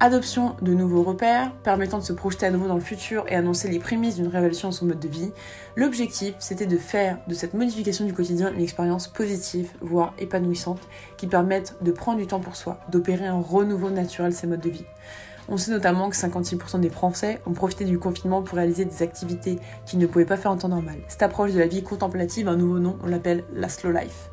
S1: Adoption de nouveaux repères permettant de se projeter à nouveau dans le futur et annoncer les prémices d'une révolution dans son mode de vie. L'objectif, c'était de faire de cette modification du quotidien une expérience positive, voire épanouissante, qui permette de prendre du temps pour soi, d'opérer un renouveau naturel de ses modes de vie. On sait notamment que 56% des Français ont profité du confinement pour réaliser des activités qu'ils ne pouvaient pas faire en temps normal. Cette approche de la vie contemplative a un nouveau nom, on l'appelle la slow life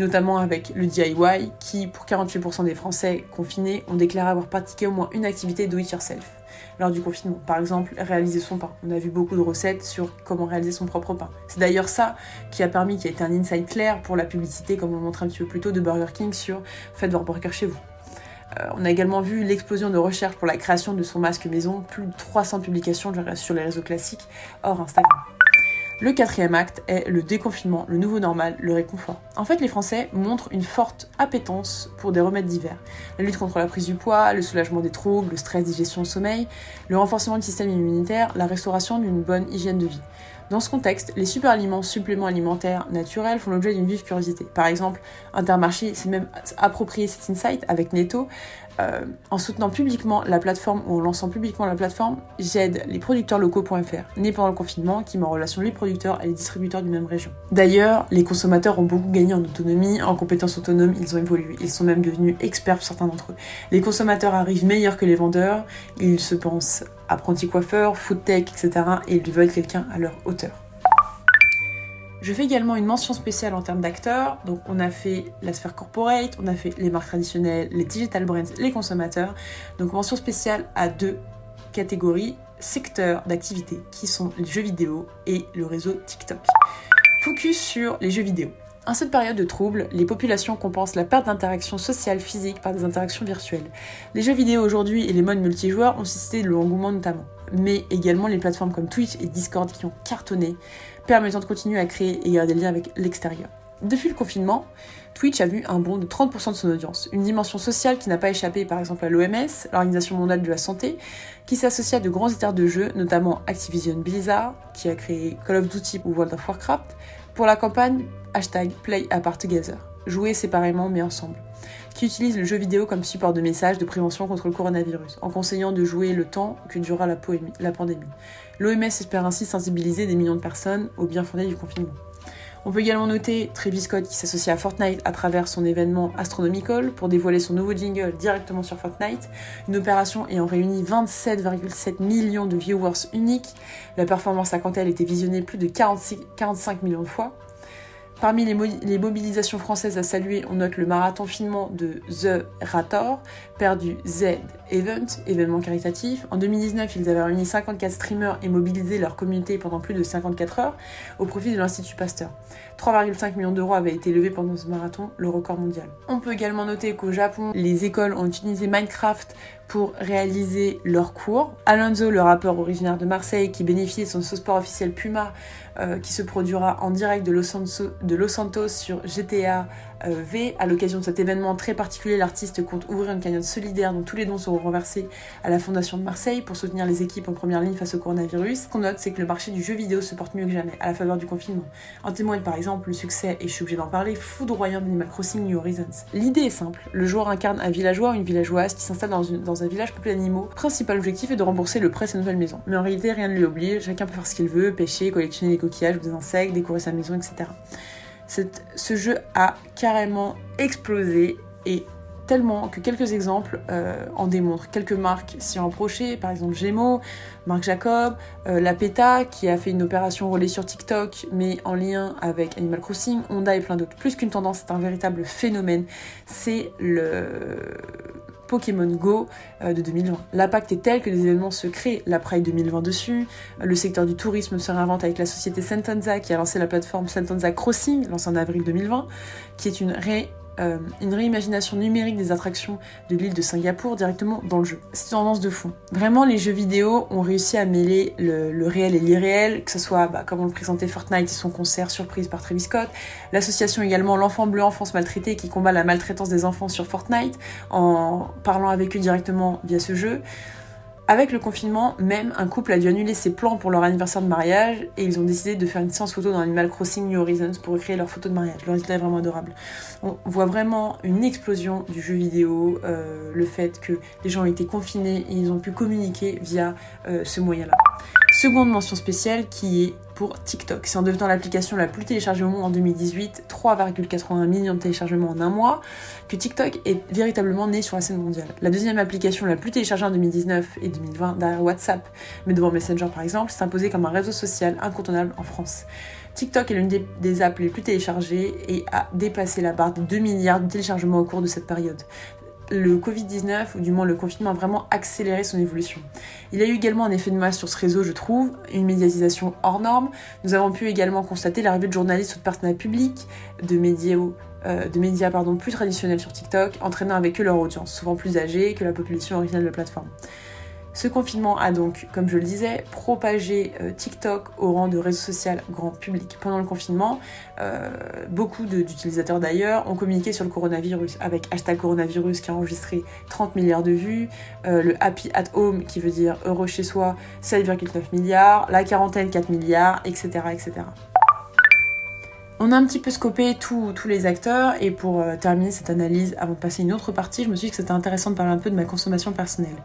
S1: notamment avec le DIY, qui, pour 48% des Français confinés, ont déclaré avoir pratiqué au moins une activité do it yourself lors du confinement. Par exemple, réaliser son pain. On a vu beaucoup de recettes sur comment réaliser son propre pain. C'est d'ailleurs ça qui a permis, qui a été un insight clair pour la publicité, comme on montrait un petit peu plus tôt, de Burger King sur Faites votre burger chez vous. Euh, on a également vu l'explosion de recherche pour la création de son masque maison, plus de 300 publications sur les réseaux classiques hors Instagram. Le quatrième acte est le déconfinement, le nouveau normal, le réconfort. En fait, les Français montrent une forte appétence pour des remèdes divers. La lutte contre la prise du poids, le soulagement des troubles, le stress, digestion, sommeil, le renforcement du système immunitaire, la restauration d'une bonne hygiène de vie. Dans ce contexte, les superaliments, suppléments alimentaires naturels font l'objet d'une vive curiosité. Par exemple, Intermarché s'est même approprié cet insight avec Netto euh, en soutenant publiquement la plateforme ou en lançant publiquement la plateforme J'aide les producteurs locaux.fr, né pendant le confinement, qui met en relation les producteurs et les distributeurs d'une même région. D'ailleurs, les consommateurs ont beaucoup gagné en autonomie, en compétences autonomes, ils ont évolué, ils sont même devenus experts pour certains d'entre eux. Les consommateurs arrivent meilleurs que les vendeurs, ils se pensent apprentis coiffeurs, food tech, etc. et ils veulent quelqu'un à leur hauteur. Je fais également une mention spéciale en termes d'acteurs. Donc, on a fait la sphère corporate, on a fait les marques traditionnelles, les digital brands, les consommateurs. Donc, mention spéciale à deux catégories, secteurs d'activité qui sont les jeux vidéo et le réseau TikTok. Focus sur les jeux vidéo. En cette période de trouble, les populations compensent la perte d'interaction sociale physique par des interactions virtuelles. Les jeux vidéo aujourd'hui et les modes multijoueurs ont suscité le engouement notamment, mais également les plateformes comme Twitch et Discord qui ont cartonné, permettant de continuer à créer et garder des liens avec l'extérieur. Depuis le confinement, Twitch a vu un bond de 30% de son audience, une dimension sociale qui n'a pas échappé par exemple à l'OMS, l'Organisation mondiale de la santé, qui s'associe à de grands éditeurs de jeux, notamment Activision Blizzard, qui a créé Call of Duty ou World of Warcraft, pour la campagne hashtag Play Apart Together, jouer séparément mais ensemble, qui utilise le jeu vidéo comme support de message de prévention contre le coronavirus, en conseillant de jouer le temps que durera la, pandémie. L'OMS espère ainsi sensibiliser des millions de personnes au bien fondé du confinement. On peut également noter Travis Scott qui s'associe à Fortnite à travers son événement Astronomical pour dévoiler son nouveau jingle directement sur Fortnite, une opération ayant réuni 27,7 millions de viewers uniques. La performance a quant à elle été visionnée plus de 45 millions de fois. Parmi les, mobilisations françaises à saluer, on note le marathon finement de The Rator, père du Z Event, événement caritatif. En 2019, ils avaient réuni 54 streamers et mobilisé leur communauté pendant plus de 54 heures au profit de l'Institut Pasteur. 3,5 millions d'euros avaient été levés pendant ce marathon, le record mondial. On peut également noter qu'au Japon, les écoles ont utilisé Minecraft pour réaliser leurs cours. Alonso, le rappeur originaire de Marseille qui bénéficie de son sport officiel Puma, euh, qui se produira en direct de Los, Santos, sur GTA euh, V. À l'occasion de cet événement très particulier, l'artiste compte ouvrir une cagnotte solidaire dont tous les dons seront renversés à la Fondation de Marseille pour soutenir les équipes en première ligne face au coronavirus. Ce qu'on note, c'est que le marché du jeu vidéo se porte mieux que jamais à la faveur du confinement. En témoigne par exemple le succès, et je suis obligée d'en parler, foudroyant d'Animal Crossing New Horizons. L'idée est simple, le joueur incarne un villageois ou une villageoise qui s'installe dans, un village peuplé d'animaux. Principal objectif est de rembourser le prêt de sa nouvelle maison. Mais en réalité, rien ne lui oblige, chacun peut faire ce qu'il veut, pêcher, collectionner des ou des insectes, décorer sa maison, etc. Ce jeu a carrément explosé et tellement que quelques exemples euh, en démontrent. Quelques marques s'y ont approchées, par exemple Gémeaux, Marc Jacob, euh, La PETA qui a fait une opération relais sur TikTok mais en lien avec Animal Crossing, Honda et plein d'autres. Plus qu'une tendance, c'est un véritable phénomène. C'est le Pokémon Go euh, de 2020. L'impact est tel que des événements se créent. La Pride 2020 dessus, le secteur du tourisme se réinvente avec la société Sentenza qui a lancé la plateforme Sentenza Crossing, lancée en avril 2020, qui est une ré euh, une réimagination numérique des attractions de l'île de Singapour directement dans le jeu. C'est une tendance de fond. Vraiment, les jeux vidéo ont réussi à mêler le, réel et l'irréel, que ce soit, bah, comme on le présentait, Fortnite et son concert surprise par Travis Scott, l'association également L'Enfant Bleu Enfance Maltraitée qui combat la maltraitance des enfants sur Fortnite en parlant avec eux directement via ce jeu. Avec le confinement, même un couple a dû annuler ses plans pour leur anniversaire de mariage et ils ont décidé de faire une séance photo dans Animal Crossing New Horizons pour recréer leur photo de mariage. Le résultat est vraiment adorable. On voit vraiment une explosion du jeu vidéo, euh, le fait que les gens ont été confinés et ils ont pu communiquer via euh, ce moyen-là. Seconde mention spéciale qui est TikTok. C'est en devenant l'application la plus téléchargée au monde en 2018, 3,81 millions de téléchargements en un mois, que TikTok est véritablement né sur la scène mondiale. La deuxième application la plus téléchargée en 2019 et 2020 derrière WhatsApp, mais devant Messenger par exemple, s'est imposée comme un réseau social incontournable en France. TikTok est l'une des, des apps les plus téléchargées et a dépassé la barre de 2 milliards de téléchargements au cours de cette période le Covid-19, ou du moins le confinement, a vraiment accéléré son évolution. Il y a eu également un effet de masse sur ce réseau, je trouve, une médiatisation hors norme. Nous avons pu également constater l'arrivée de journalistes ou de partenaires publics, de médias, euh, plus traditionnels sur TikTok, entraînant avec eux leur audience, souvent plus âgée que la population originale de la plateforme. Ce confinement a donc, comme je le disais, propagé euh, TikTok au rang de réseau social grand public. Pendant le confinement, euh, beaucoup d'utilisateurs d'ailleurs ont communiqué sur le coronavirus avec hashtag coronavirus qui a enregistré 30 milliards de vues, euh, le happy at home qui veut dire heureux chez soi 7,9 milliards, la quarantaine 4 milliards, etc. etc. On a un petit peu scopé tous les acteurs et pour euh, terminer cette analyse, avant de passer une autre partie, je me suis dit que c'était intéressant de parler un peu de ma consommation personnelle.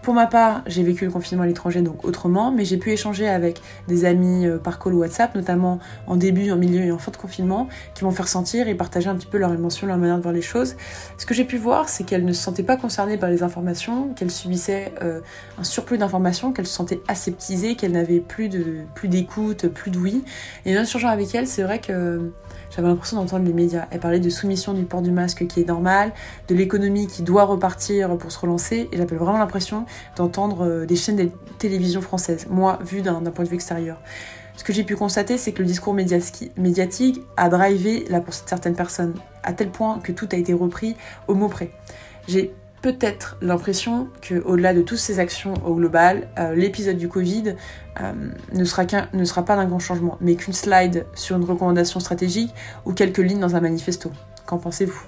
S1: Pour ma part, j'ai vécu le confinement à l'étranger donc autrement, mais j'ai pu échanger avec des amis euh, par call ou WhatsApp, notamment en début, en milieu et en fin de confinement, qui m'ont fait ressentir et partager un petit peu leur émotion, leur manière de voir les choses. Ce que j'ai pu voir, c'est qu'elles ne se sentaient pas concernées par les informations, qu'elles subissaient euh, un surplus d'informations, qu'elles se sentaient aseptisées, qu'elles n'avaient plus d'écoute, plus d'ouïe. Et en échangeant avec elles, c'est vrai que j'avais l'impression d'entendre les médias. Elle parlait de soumission du port du masque qui est normal, de l'économie qui doit repartir pour se relancer, et j'avais vraiment l'impression d'entendre euh, des chaînes de télévision françaises, moi, vu d'un point de vue extérieur. Ce que j'ai pu constater, c'est que le discours médiatique a drivé là pour certaines personnes, à tel point que tout a été repris au mot près. Peut-être l'impression que, au-delà de toutes ces actions au global, euh, l'épisode du Covid euh, ne, sera ne sera pas d'un grand changement, mais qu'une slide sur une recommandation stratégique ou quelques lignes dans un manifesto. Qu'en pensez-vous?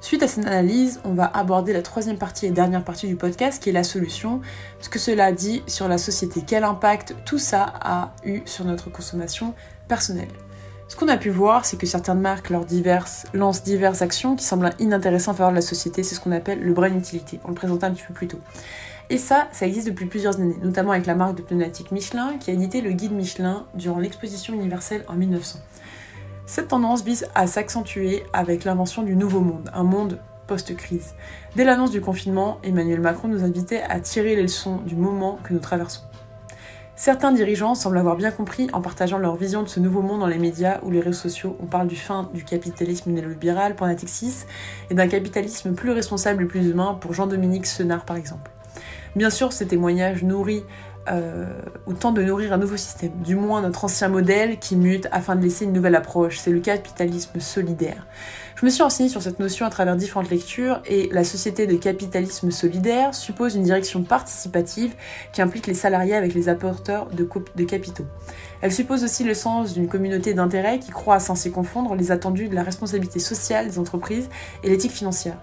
S1: Suite à cette analyse, on va aborder la troisième partie et dernière partie du podcast qui est la solution. Ce que cela dit sur la société, quel impact tout ça a eu sur notre consommation personnelle. Ce qu'on a pu voir, c'est que certaines marques lancent diverses actions qui semblent inintéressantes en faveur de la société. C'est ce qu'on appelle le brain utility. On le présentait un petit peu plus tôt. Et ça, ça existe depuis plusieurs années, notamment avec la marque de pneumatiques Michelin qui a édité le guide Michelin durant l'exposition universelle en 1900. Cette tendance vise à s'accentuer avec l'invention du nouveau monde, un monde post-crise. Dès l'annonce du confinement, Emmanuel Macron nous invitait à tirer les leçons du moment que nous traversons. Certains dirigeants semblent avoir bien compris en partageant leur vision de ce nouveau monde dans les médias ou les réseaux sociaux. On parle du fin du capitalisme néolibéral pour Natixis et d'un capitalisme plus responsable et plus humain pour Jean-Dominique Senard par exemple. Bien sûr, ces témoignages nourris euh, ou tentent de nourrir un nouveau système, du moins notre ancien modèle qui mute afin de laisser une nouvelle approche, c'est le capitalisme solidaire. Je me suis renseignée sur cette notion à travers différentes lectures et la société de capitalisme solidaire suppose une direction participative qui implique les salariés avec les apporteurs de, de capitaux. Elle suppose aussi le sens d'une communauté d'intérêts qui croit sans s'y confondre les attendus de la responsabilité sociale des entreprises et l'éthique financière.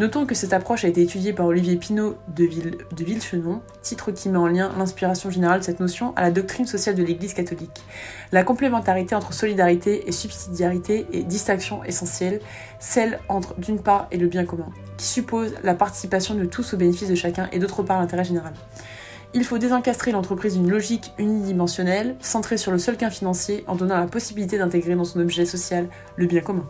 S1: Notons que cette approche a été étudiée par Olivier Pinault de, Ville, Villechenon, titre qui met en lien l'inspiration générale de cette notion à la doctrine sociale de l'Église catholique. La complémentarité entre solidarité et subsidiarité est distinction essentielle, celle entre d'une part et le bien commun, qui suppose la participation de tous au bénéfice de chacun et d'autre part l'intérêt général. Il faut désencastrer l'entreprise d'une logique unidimensionnelle, centrée sur le seul gain financier, en donnant la possibilité d'intégrer dans son objet social le bien commun.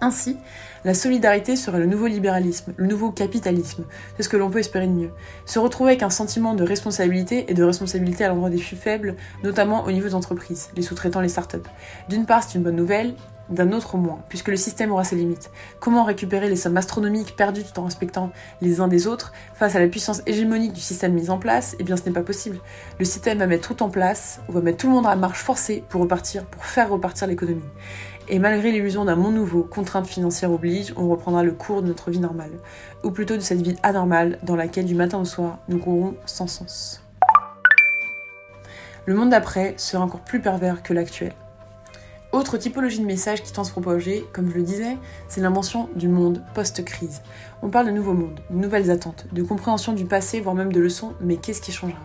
S1: Ainsi, la solidarité serait le nouveau libéralisme, le nouveau capitalisme. C'est ce que l'on peut espérer de mieux. Se retrouver avec un sentiment de responsabilité et de responsabilité à l'endroit des plus faibles, notamment au niveau des les sous-traitants, les startups. D'une part, c'est une bonne nouvelle, d'un autre moins, puisque le système aura ses limites. Comment récupérer les sommes astronomiques perdues tout en respectant les uns des autres face à la puissance hégémonique du système mis en place? Eh bien, ce n'est pas possible. Le système va mettre tout en place, on va mettre tout le monde à marche forcée pour repartir, pour faire repartir l'économie. Et malgré l'illusion d'un monde nouveau, contraintes financières obligent, on reprendra le cours de notre vie normale, ou plutôt de cette vie anormale dans laquelle du matin au soir nous courons sans sens. Le monde d'après sera encore plus pervers que l'actuel. Autre typologie de message qui tend à se propager, comme je le disais, c'est l'invention du monde post-crise. On parle de nouveaux mondes, de nouvelles attentes, de compréhension du passé, voire même de leçons, mais qu'est-ce qui changera?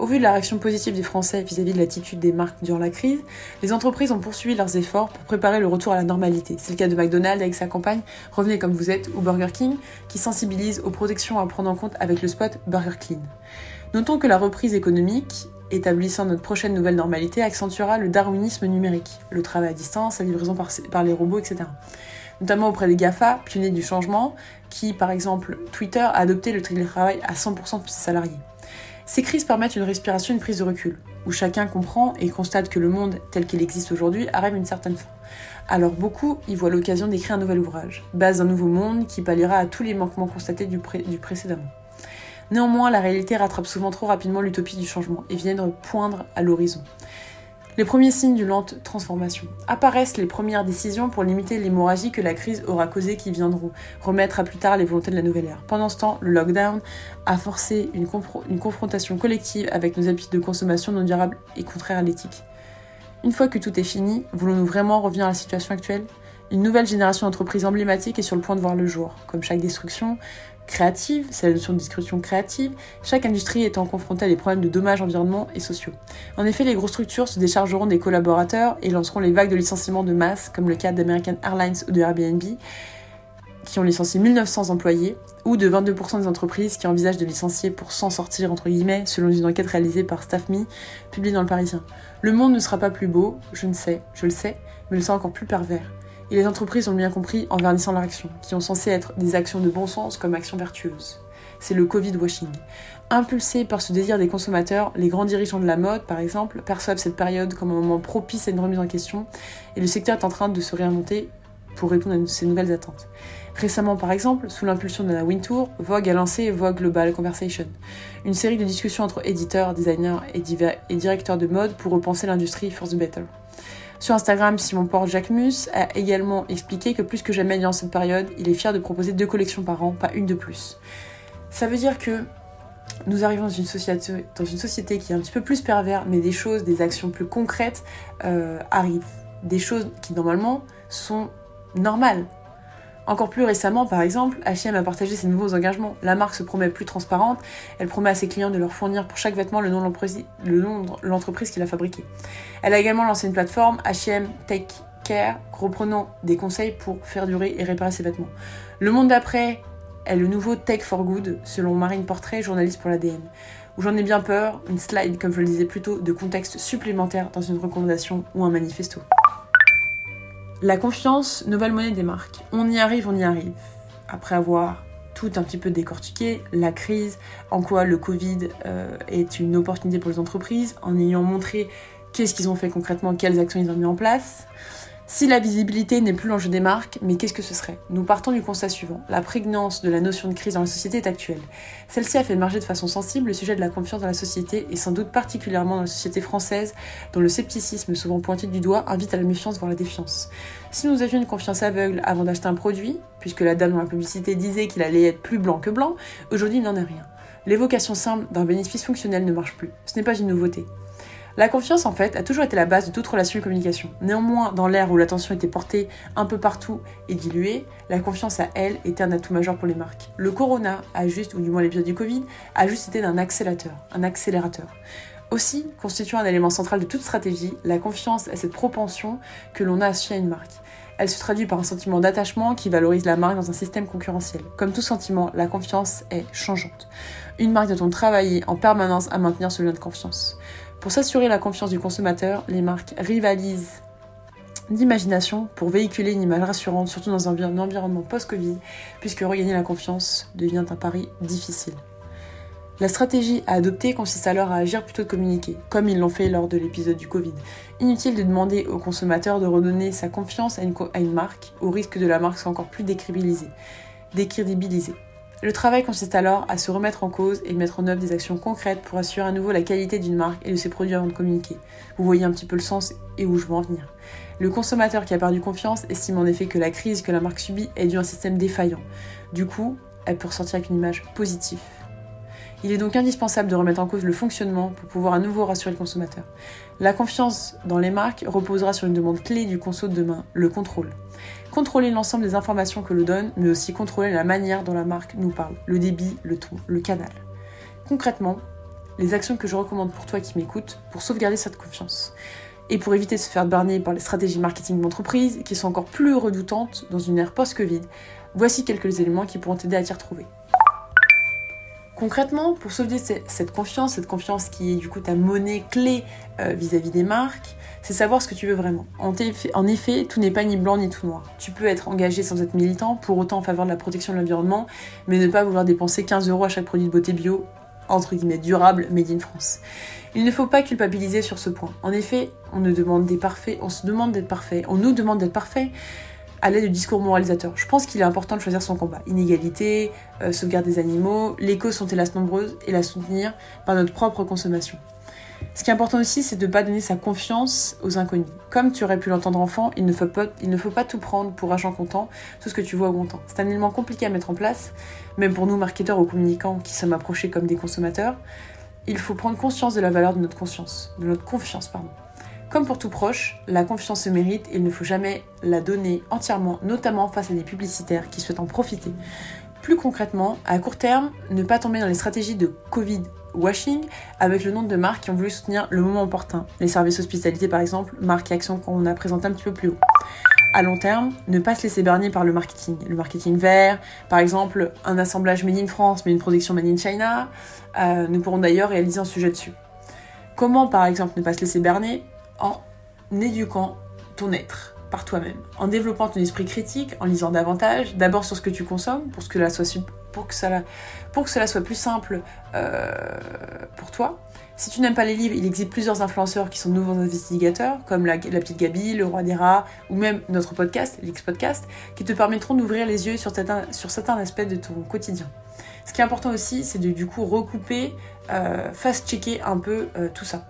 S1: Au vu de la réaction positive des Français vis-à-vis de l'attitude des marques durant la crise, les entreprises ont poursuivi leurs efforts pour préparer le retour à la normalité. C'est le cas de McDonald's avec sa campagne Revenez comme vous êtes ou Burger King, qui sensibilise aux protections à prendre en compte avec le spot Burger Clean. Notons que la reprise économique établissant notre prochaine nouvelle normalité, accentuera le darwinisme numérique, le travail à distance, la livraison par, les robots, etc. Notamment auprès des GAFA, pionniers du changement, qui, par exemple, Twitter a adopté le télétravail à 100% de ses salariés. Ces crises permettent une respiration, une prise de recul, où chacun comprend et constate que le monde tel qu'il existe aujourd'hui arrive à une certaine fin. Alors beaucoup y voient l'occasion d'écrire un nouvel ouvrage, base d'un nouveau monde qui palliera à tous les manquements constatés du, du précédemment. Néanmoins, la réalité rattrape souvent trop rapidement l'utopie du changement et vient de poindre à l'horizon. Les premiers signes d'une lente transformation. Apparaissent les premières décisions pour limiter l'hémorragie que la crise aura causée qui viendront remettre à plus tard les volontés de la nouvelle ère. Pendant ce temps, le lockdown a forcé une, une confrontation collective avec nos habitudes de consommation non durables et contraires à l'éthique. Une fois que tout est fini, voulons-nous vraiment revenir à la situation actuelle? Une nouvelle génération d'entreprises emblématiques est sur le point de voir le jour. Comme chaque destruction, créative, c'est la notion de discussion créative, chaque industrie étant confrontée à des problèmes de dommages environnementaux et sociaux. En effet, les grosses structures se déchargeront des collaborateurs et lanceront les vagues de licenciements de masse, comme le cas d'American Airlines ou de Airbnb, qui ont licencié 1900 employés, ou de 22% des entreprises qui envisagent de licencier pour s'en sortir, entre guillemets, selon une enquête réalisée par StaffMe, publiée dans le Parisien. Le monde ne sera pas plus beau, je ne sais, je le sais, mais il sera encore plus pervers. Et les entreprises ont bien compris en vernissant leur action, qui ont censé être des actions de bon sens comme actions vertueuses. C'est le Covid washing. Impulsés par ce désir des consommateurs, les grands dirigeants de la mode, par exemple, perçoivent cette période comme un moment propice à une remise en question, et le secteur est en train de se réinventer pour répondre à ces nouvelles attentes. Récemment, par exemple, sous l'impulsion la Wintour, Vogue a lancé Vogue Global Conversation, une série de discussions entre éditeurs, designers et, et directeurs de mode pour repenser l'industrie for the better. Sur Instagram, Simon Porte Jacquemus a également expliqué que plus que jamais dans cette période, il est fier de proposer deux collections par an, pas une de plus. Ça veut dire que nous arrivons dans une société, dans une société qui est un petit peu plus pervers, mais des choses, des actions plus concrètes euh, arrivent. Des choses qui normalement sont normales. Encore plus récemment, par exemple, H&M a partagé ses nouveaux engagements. La marque se promet plus transparente. Elle promet à ses clients de leur fournir pour chaque vêtement le nom de l'entreprise qui l'a fabriqué. Elle a également lancé une plateforme H&M Take Care, reprenant des conseils pour faire durer et réparer ses vêtements. Le monde d'après est le nouveau Take for Good, selon Marine Portrait, journaliste pour l'ADN. Où j'en ai bien peur, une slide, comme je le disais plus tôt, de contexte supplémentaire dans une recommandation ou un manifesto. La confiance, nouvelle monnaie des marques. On y arrive, on y arrive. Après avoir tout un petit peu décortiqué, la crise, en quoi le Covid euh, est une opportunité pour les entreprises, en ayant montré qu'est-ce qu'ils ont fait concrètement, quelles actions ils ont mis en place. Si la visibilité n'est plus l'enjeu des marques, mais qu'est-ce que ce serait? Nous partons du constat suivant. La prégnance de la notion de crise dans la société est actuelle. Celle-ci a fait émerger de façon sensible le sujet de la confiance dans la société, et sans doute particulièrement dans la société française, dont le scepticisme souvent pointé du doigt invite à la méfiance voire la défiance. Si nous avions une confiance aveugle avant d'acheter un produit, puisque la dame dans la publicité disait qu'il allait être plus blanc que blanc, aujourd'hui il n'en est rien. L'évocation simple d'un bénéfice fonctionnel ne marche plus. Ce n'est pas une nouveauté. La confiance, en fait, a toujours été la base de toute relation et communication. Néanmoins, dans l'ère où l'attention était portée un peu partout et diluée, la confiance à elle était un atout majeur pour les marques. Le corona a juste, ou du moins l'épisode du Covid, a juste été un accélérateur, un accélérateur. Aussi, constituant un élément central de toute stratégie, la confiance est cette propension que l'on a associée à une marque. Elle se traduit par un sentiment d'attachement qui valorise la marque dans un système concurrentiel. Comme tout sentiment, la confiance est changeante. Une marque doit-on travailler en permanence à maintenir ce lien de confiance? Pour s'assurer la confiance du consommateur, les marques rivalisent d'imagination pour véhiculer une image rassurante, surtout dans un environnement post-Covid, puisque regagner la confiance devient un pari difficile. La stratégie à adopter consiste alors à agir plutôt que communiquer, comme ils l'ont fait lors de l'épisode du Covid. Inutile de demander au consommateur de redonner sa confiance à une, marque, au risque de la marque soit encore plus décrédibilisée. Le travail consiste alors à se remettre en cause et mettre en œuvre des actions concrètes pour assurer à nouveau la qualité d'une marque et de ses produits avant de communiquer. Vous voyez un petit peu le sens et où je veux en venir. Le consommateur qui a perdu confiance estime en effet que la crise que la marque subit est due à un système défaillant. Du coup, elle peut ressortir avec une image positive. Il est donc indispensable de remettre en cause le fonctionnement pour pouvoir à nouveau rassurer le consommateur. La confiance dans les marques reposera sur une demande clé du conso de demain, le contrôle. Contrôler l'ensemble des informations que l'on donne, mais aussi contrôler la manière dont la marque nous parle, le débit, le ton, le canal. Concrètement, les actions que je recommande pour toi qui m'écoutes pour sauvegarder cette confiance. Et pour éviter de se faire berner par les stratégies marketing d'entreprise qui sont encore plus redoutantes dans une ère post-Covid, voici quelques éléments qui pourront t'aider à t'y retrouver. Concrètement, pour sauvegarder cette confiance, cette confiance qui est du coup ta monnaie clé euh, vis-à-vis des marques, c'est savoir ce que tu veux vraiment. En, en effet, tout n'est pas ni blanc ni tout noir. Tu peux être engagé sans être militant, pour autant en faveur de la protection de l'environnement, mais ne pas vouloir dépenser 15 euros à chaque produit de beauté bio, entre guillemets durable, made in France. Il ne faut pas culpabiliser sur ce point. En effet, on ne demande des parfaits, on se demande d'être parfait, on nous demande d'être parfait à l'aide du discours moralisateur. Je pense qu'il est important de choisir son combat. Inégalité, euh, sauvegarde des animaux, les causes sont hélas nombreuses et la soutenir par notre propre consommation. Ce qui est important aussi, c'est de ne pas donner sa confiance aux inconnus. Comme tu aurais pu l'entendre enfant, il ne, faut pas, tout prendre pour argent comptant, tout ce que tu vois au comptant. C'est un élément compliqué à mettre en place, même pour nous marketeurs ou communicants qui sommes approchés comme des consommateurs. Il faut prendre conscience de la valeur de notre conscience, de notre confiance, pardon. Comme pour tout proche, la confiance se mérite et il ne faut jamais la donner entièrement, notamment face à des publicitaires qui souhaitent en profiter. Plus concrètement, à court terme, ne pas tomber dans les stratégies de Covid washing avec le nom de marques qui ont voulu soutenir le moment opportun. Les services hospitalité par exemple, marque et action qu'on a présenté un petit peu plus haut. À long terme, ne pas se laisser berner par le marketing. Le marketing vert, par exemple, un assemblage made in France mais une production made in China. Euh, nous pourrons d'ailleurs réaliser un sujet dessus. Comment par exemple ne pas se laisser berner? En éduquant ton être par toi-même, en développant ton esprit critique, en lisant davantage, d'abord sur ce que tu consommes, pour, que, cela soit, plus simple euh, pour toi. Si tu n'aimes pas les livres, il existe plusieurs influenceurs qui sont nouveaux investigateurs, comme la, petite Gabi, le roi des rats, ou même notre podcast, l'X Podcast, qui te permettront d'ouvrir les yeux sur certains, sur certains aspects de ton quotidien. Ce qui est important aussi, c'est de du coup recouper, euh, fast-checker un peu euh, tout ça.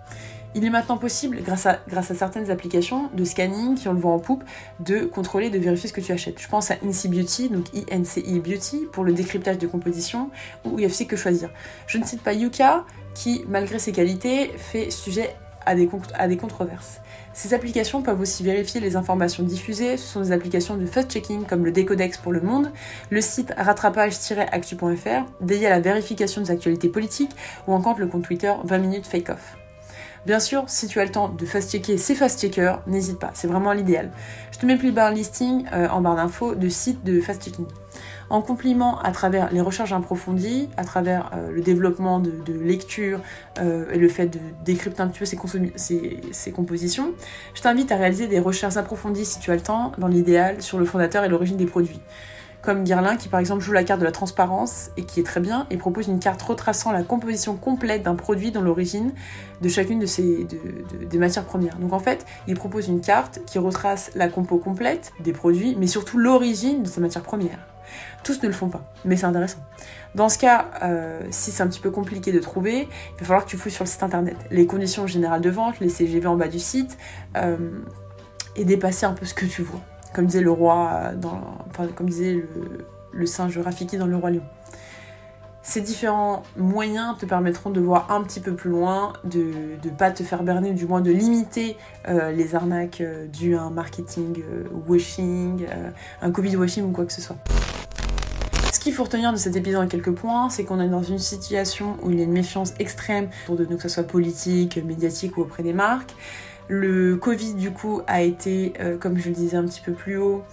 S1: Il est maintenant possible, grâce à, certaines applications de scanning qui ont le vent en poupe, de contrôler, de vérifier ce que tu achètes. Je pense à INCI Beauty, donc INCI Beauty, pour le décryptage de composition, ou UFC Que Choisir. Je ne cite pas Yuka, qui, malgré ses qualités, fait sujet à des, à des controverses. Ces applications peuvent aussi vérifier les informations diffusées. Ce sont des applications de fact-checking comme le Décodex pour le monde, le site rattrapage-actu.fr dédié à la vérification des actualités politiques ou encore le compte Twitter 20 minutes fake off. Bien sûr, si tu as le temps de fast-checker ces fast-checkers, n'hésite pas, c'est vraiment l'idéal. Je te mets plus bas un listing euh, en barre d'infos de sites de fast-checking. En compliment à travers les recherches approfondies, à travers euh, le développement de, lecture euh, et le fait de décrypter un petit peu ces, compositions, je t'invite à réaliser des recherches approfondies si tu as le temps, dans l'idéal, sur le fondateur et l'origine des produits. Comme Guerlain qui par exemple joue la carte de la transparence et qui est très bien et propose une carte retraçant la composition complète d'un produit dans l'origine de chacune de ces, des matières premières. Donc en fait, il propose une carte qui retrace la compo complète des produits, mais surtout l'origine de ces matières premières. Tous ne le font pas, mais c'est intéressant. Dans ce cas, euh, si c'est un petit peu compliqué de trouver, il va falloir que tu fouilles sur le site internet. Les conditions générales de vente, les CGV en bas du site, euh, et dépasser un peu ce que tu vois. Comme disait le roi, dans, enfin, comme disait le, singe Rafiki dans Le Roi Lion. Ces différents moyens te permettront de voir un petit peu plus loin, de ne pas te faire berner, du moins de limiter euh, les arnaques euh, dues à un marketing euh, washing, euh, un Covid washing ou quoi que ce soit. Ce qu'il faut retenir de cet épisode en quelques points, c'est qu'on est dans une situation où il y a une méfiance extrême autour de nous, que ce soit politique, médiatique ou auprès des marques. Le Covid, du coup, a été, euh, comme je le disais un petit peu plus haut,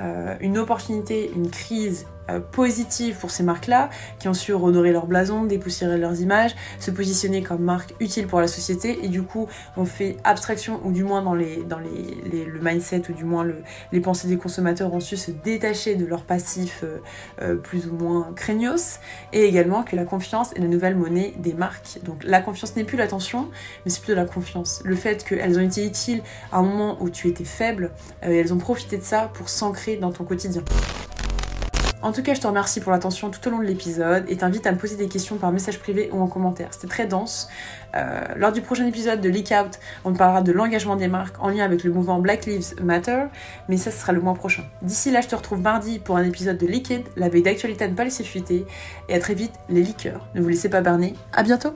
S1: euh, une opportunité, une crise euh, positive pour ces marques-là, qui ont su redorer leur blason, dépoussiérer leurs images, se positionner comme marque utile pour la société, et du coup, on fait abstraction, ou du moins dans, les, dans les, le mindset, ou du moins le- les pensées des consommateurs ont su se détacher de leur passif euh, euh, plus ou moins craignos, et également que la confiance est la nouvelle monnaie des marques. Donc la confiance n'est plus l'attention, mais c'est plutôt la confiance. Le fait qu'elles ont été utiles à un moment où tu étais faible, euh, elles ont profité de ça pour s'ancrer dans ton quotidien. En tout cas, je te remercie pour l'attention tout au long de l'épisode et t'invite à me poser des questions par message privé ou en commentaire. C'était très dense. Euh, lors du prochain épisode de Leak Out, on parlera de l'engagement des marques en lien avec le mouvement Black Lives Matter, mais ça, ce sera le mois prochain. D'ici là, je te retrouve mardi pour un épisode de Liquid, la veille d'actualité à ne pas laisser fuiter, et à très vite, les liqueurs. Ne vous laissez pas berner. À bientôt!